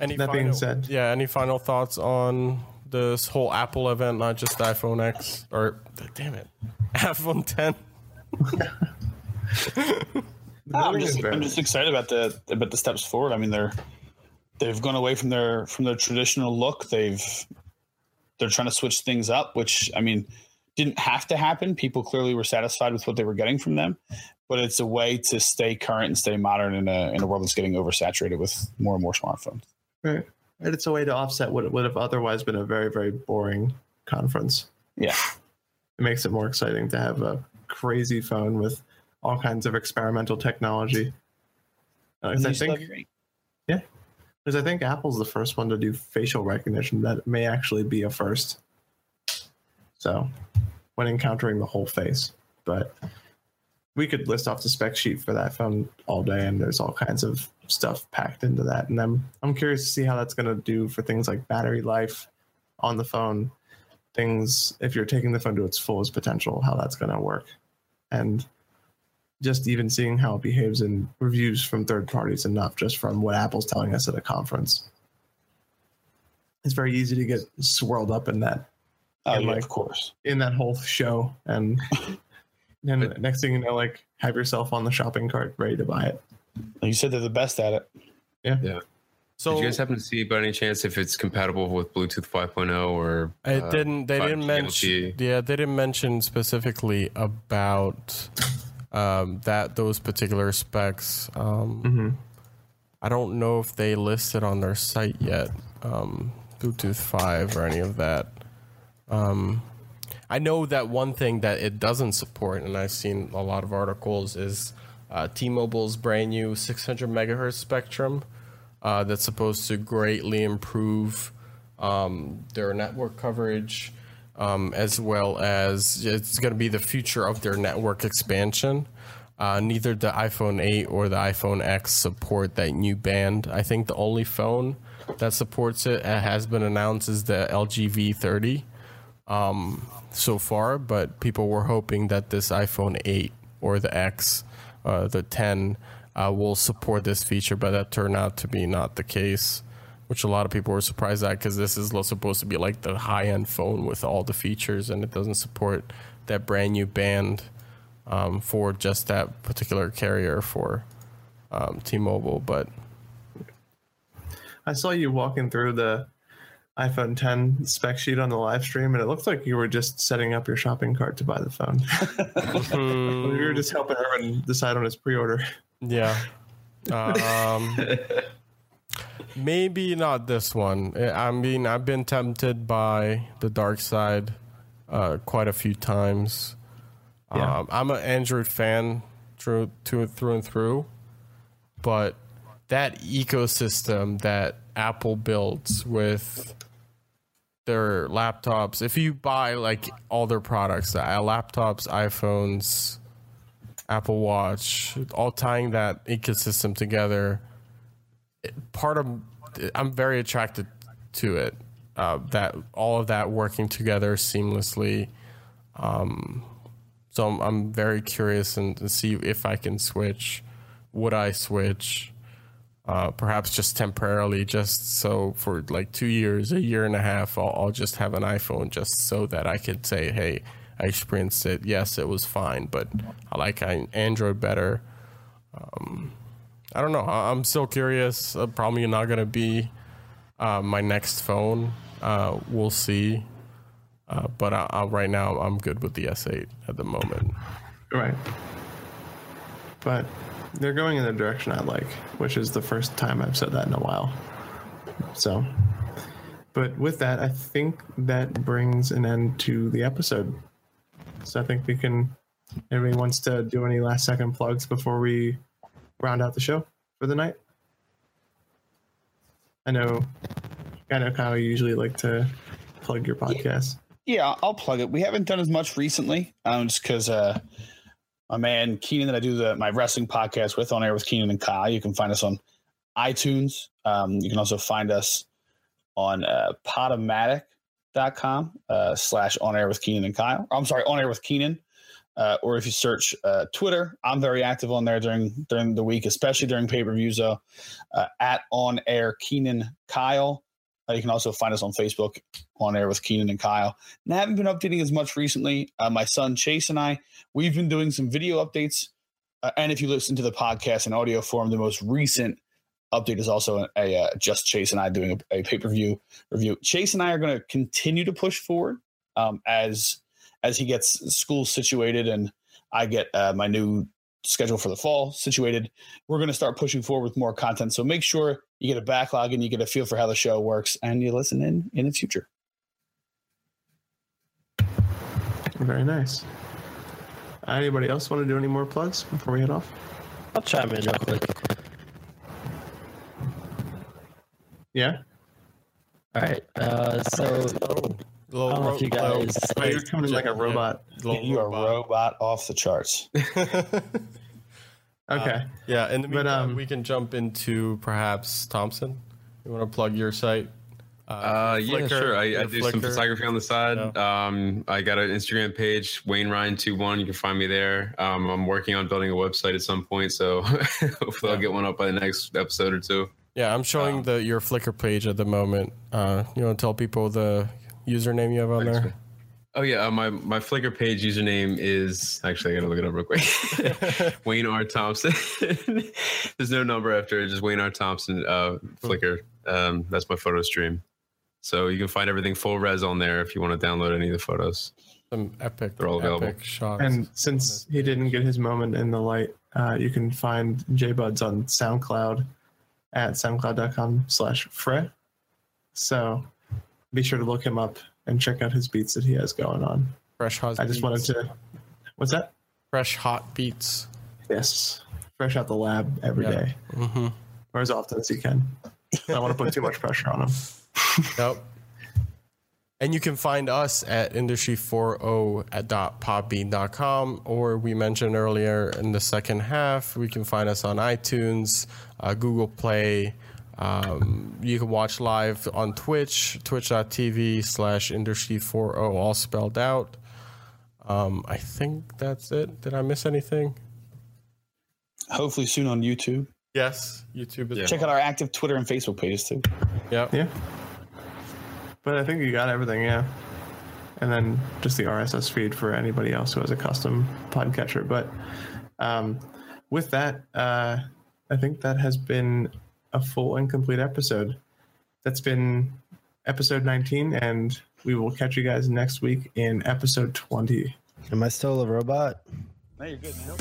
any that being final- said- yeah. Any final thoughts on this whole Apple event? Not just iPhone X or damn it, iPhone 10. I'm just, I'm just excited about the about the steps forward. I mean, they're they've gone away from their from their traditional look. They've they're trying to switch things up, which I mean didn't have to happen. People clearly were satisfied with what they were getting from them, but it's a way to stay current and stay modern in a in a world that's getting oversaturated with more and more smartphones. Right. And it's a way to offset what would have otherwise been a very, very boring conference. Yeah. It makes it more exciting to have a crazy phone with all kinds of experimental technology. Uh, I think yeah, because I think Apple's the first one to do facial recognition. That may actually be a first. So, when encountering the whole face, but we could list off the spec sheet for that phone all day, and there's all kinds of stuff packed into that. And I'm I'm curious to see how that's going to do for things like battery life on the phone. Things if you're taking the phone to its fullest potential, how that's going to work, and just even seeing how it behaves in reviews from third parties and not just from what Apple's telling us at a conference. It's very easy to get swirled up in that Oh, And, yeah, like, of course. in that whole show and then next thing you know like have yourself on the shopping cart ready to buy it. You said, they're the best at it. Yeah. Yeah. So Did you guys happen to see by any chance if it's compatible with Bluetooth 5.0 or? It uh, didn't. They didn't mention. Yeah, they didn't mention specifically about um, that those particular specs. Um, Mhm. I don't know if they listed on their site yet um, Bluetooth five or any of that. Um, I know that one thing that it doesn't support, and I've seen a lot of articles, is uh, T-Mobile's brand new 600 megahertz spectrum uh, that's supposed to greatly improve um, their network coverage, um, as well as it's going to be the future of their network expansion. Uh, neither the iPhone 8 or the iPhone X support that new band. I think the only phone that supports it uh, has been announced is the LG V30 um, so far, but people were hoping that this iPhone 8 or the X, uh, the 10, uh, will support this feature, but that turned out to be not the case, which a lot of people were surprised at because this is supposed to be like the high end phone with all the features, and it doesn't support that brand new band um, for just that particular carrier for um, T Mobile. But I saw you walking through the iPhone 10 spec sheet on the live stream, and it looked like you were just setting up your shopping cart to buy the phone. Hmm. you were just helping Irvin decide on his pre-order. Yeah. Um, maybe not this one. I mean, I've been tempted by the dark side uh, quite a few times. Yeah. Um, I'm an Android fan through, through, through and through, but that ecosystem that Apple builds with their laptops. If you buy like all their products, uh, laptops, iPhones, Apple Watch, all tying that ecosystem together, part of I'm very attracted to it. Uh, that all of that working together seamlessly. Um, so I'm, I'm very curious and to see if I can switch. Would I switch? Uh, perhaps just temporarily, just so for like two years, a year and a half, I'll, I'll just have an iPhone just so that I could say, hey, I experienced it. Yes, it was fine, but I like Android better. Um, I don't know. I- I'm still curious. Uh, probably not going to be uh, my next phone. Uh, we'll see. Uh, but I, I, right now, I'm good with the S8 at the moment. Right. But they're going in the direction I like, which is the first time I've said that in a while. So, but with that, I think that brings an end to the episode. So I think we can. Anybody wants to do any last second plugs before we round out the show for the night? I know, I know, Kyle. You usually like to plug your podcast. Yeah, I'll plug it. We haven't done as much recently, um, just because uh, my man Keenan that I do the my wrestling podcast with on air with Keenan and Kyle. You can find us on iTunes. Um, you can also find us on uh, podomatic.com uh, slash on air with Keenan and Kyle. I'm sorry, on air with Keenan. Uh, or if you search uh, Twitter, I'm very active on there during during the week, especially during pay per views. Though, uh, at on air Keenan Kyle. Uh, you can also find us on Facebook, on air with Keenan and Kyle. And I haven't been updating as much recently. Uh, my son Chase and I, we've been doing some video updates. Uh, and if you listen to the podcast in audio form, the most recent update is also a, uh, just Chase and I doing a, a pay per view review. Chase and I are going to continue to push forward um, as as he gets school situated and I get uh, my new schedule for the fall situated. We're going to start pushing forward with more content. So make sure you get a backlog and you get a feel for how the show works, and you listen in in the future. Very nice. Anybody else want to do any more plugs before we head off? I'll chime in real quick. Yeah. All right. Uh, so Little I don't know if you guys. Oh, you're coming like a robot. little You are robot. robot off the charts. Okay. Yeah, in the But, um, we can jump into perhaps Thompson. You want to plug your site? Uh, yeah, Flickr, sure. I, I your do some Flickr. photography on the side. Um, I got an Instagram page, Wayne Ryan 21. You can find me there. Um, I'm working on building a website at some point, so hopefully I'll get one up by the next episode or two. Yeah, I'm showing the your Flickr page at the moment. Uh, you want to tell people the username you have on there? Oh yeah, uh, my my Flickr page username is actually I gotta look it up real quick. Wayne R Thompson. There's no number after it, just Wayne R Thompson uh, Flickr. Um, that's my photo stream. So you can find everything full res on there if you want to download any of the photos. Some epic, They're all available. epic shots. And since he didn't get his moment in the light, uh, you can find JBuds on SoundCloud at soundcloud.com slash fre. So be sure to look him up and check out his beats that he has going on. fresh hot. I just wanted to. What's that? fresh hot beats. Yes. Fresh out the lab every Yeah. day, Mm-hmm. or as often as he can. I don't want to put too much pressure on him. nope. And you can find us at industry40 at podbean.com, or we mentioned earlier in the second half, we can find us on iTunes, uh, Google Play. Um, you can watch live on Twitch, twitch.tv slash industry40, all spelled out. Um, I think that's it. Did I miss anything? Hopefully soon on YouTube. Yes, YouTube is. Check out our active Twitter and Facebook pages too. Yep. Yeah. But I think you got everything, yeah. And then just the RSS feed for anybody else who has a custom podcatcher. But um, with that, uh, I think that has been a full and complete episode. That's been episode 19, and we will catch you guys next week in episode 20. Am I still a robot? No, you're good, man.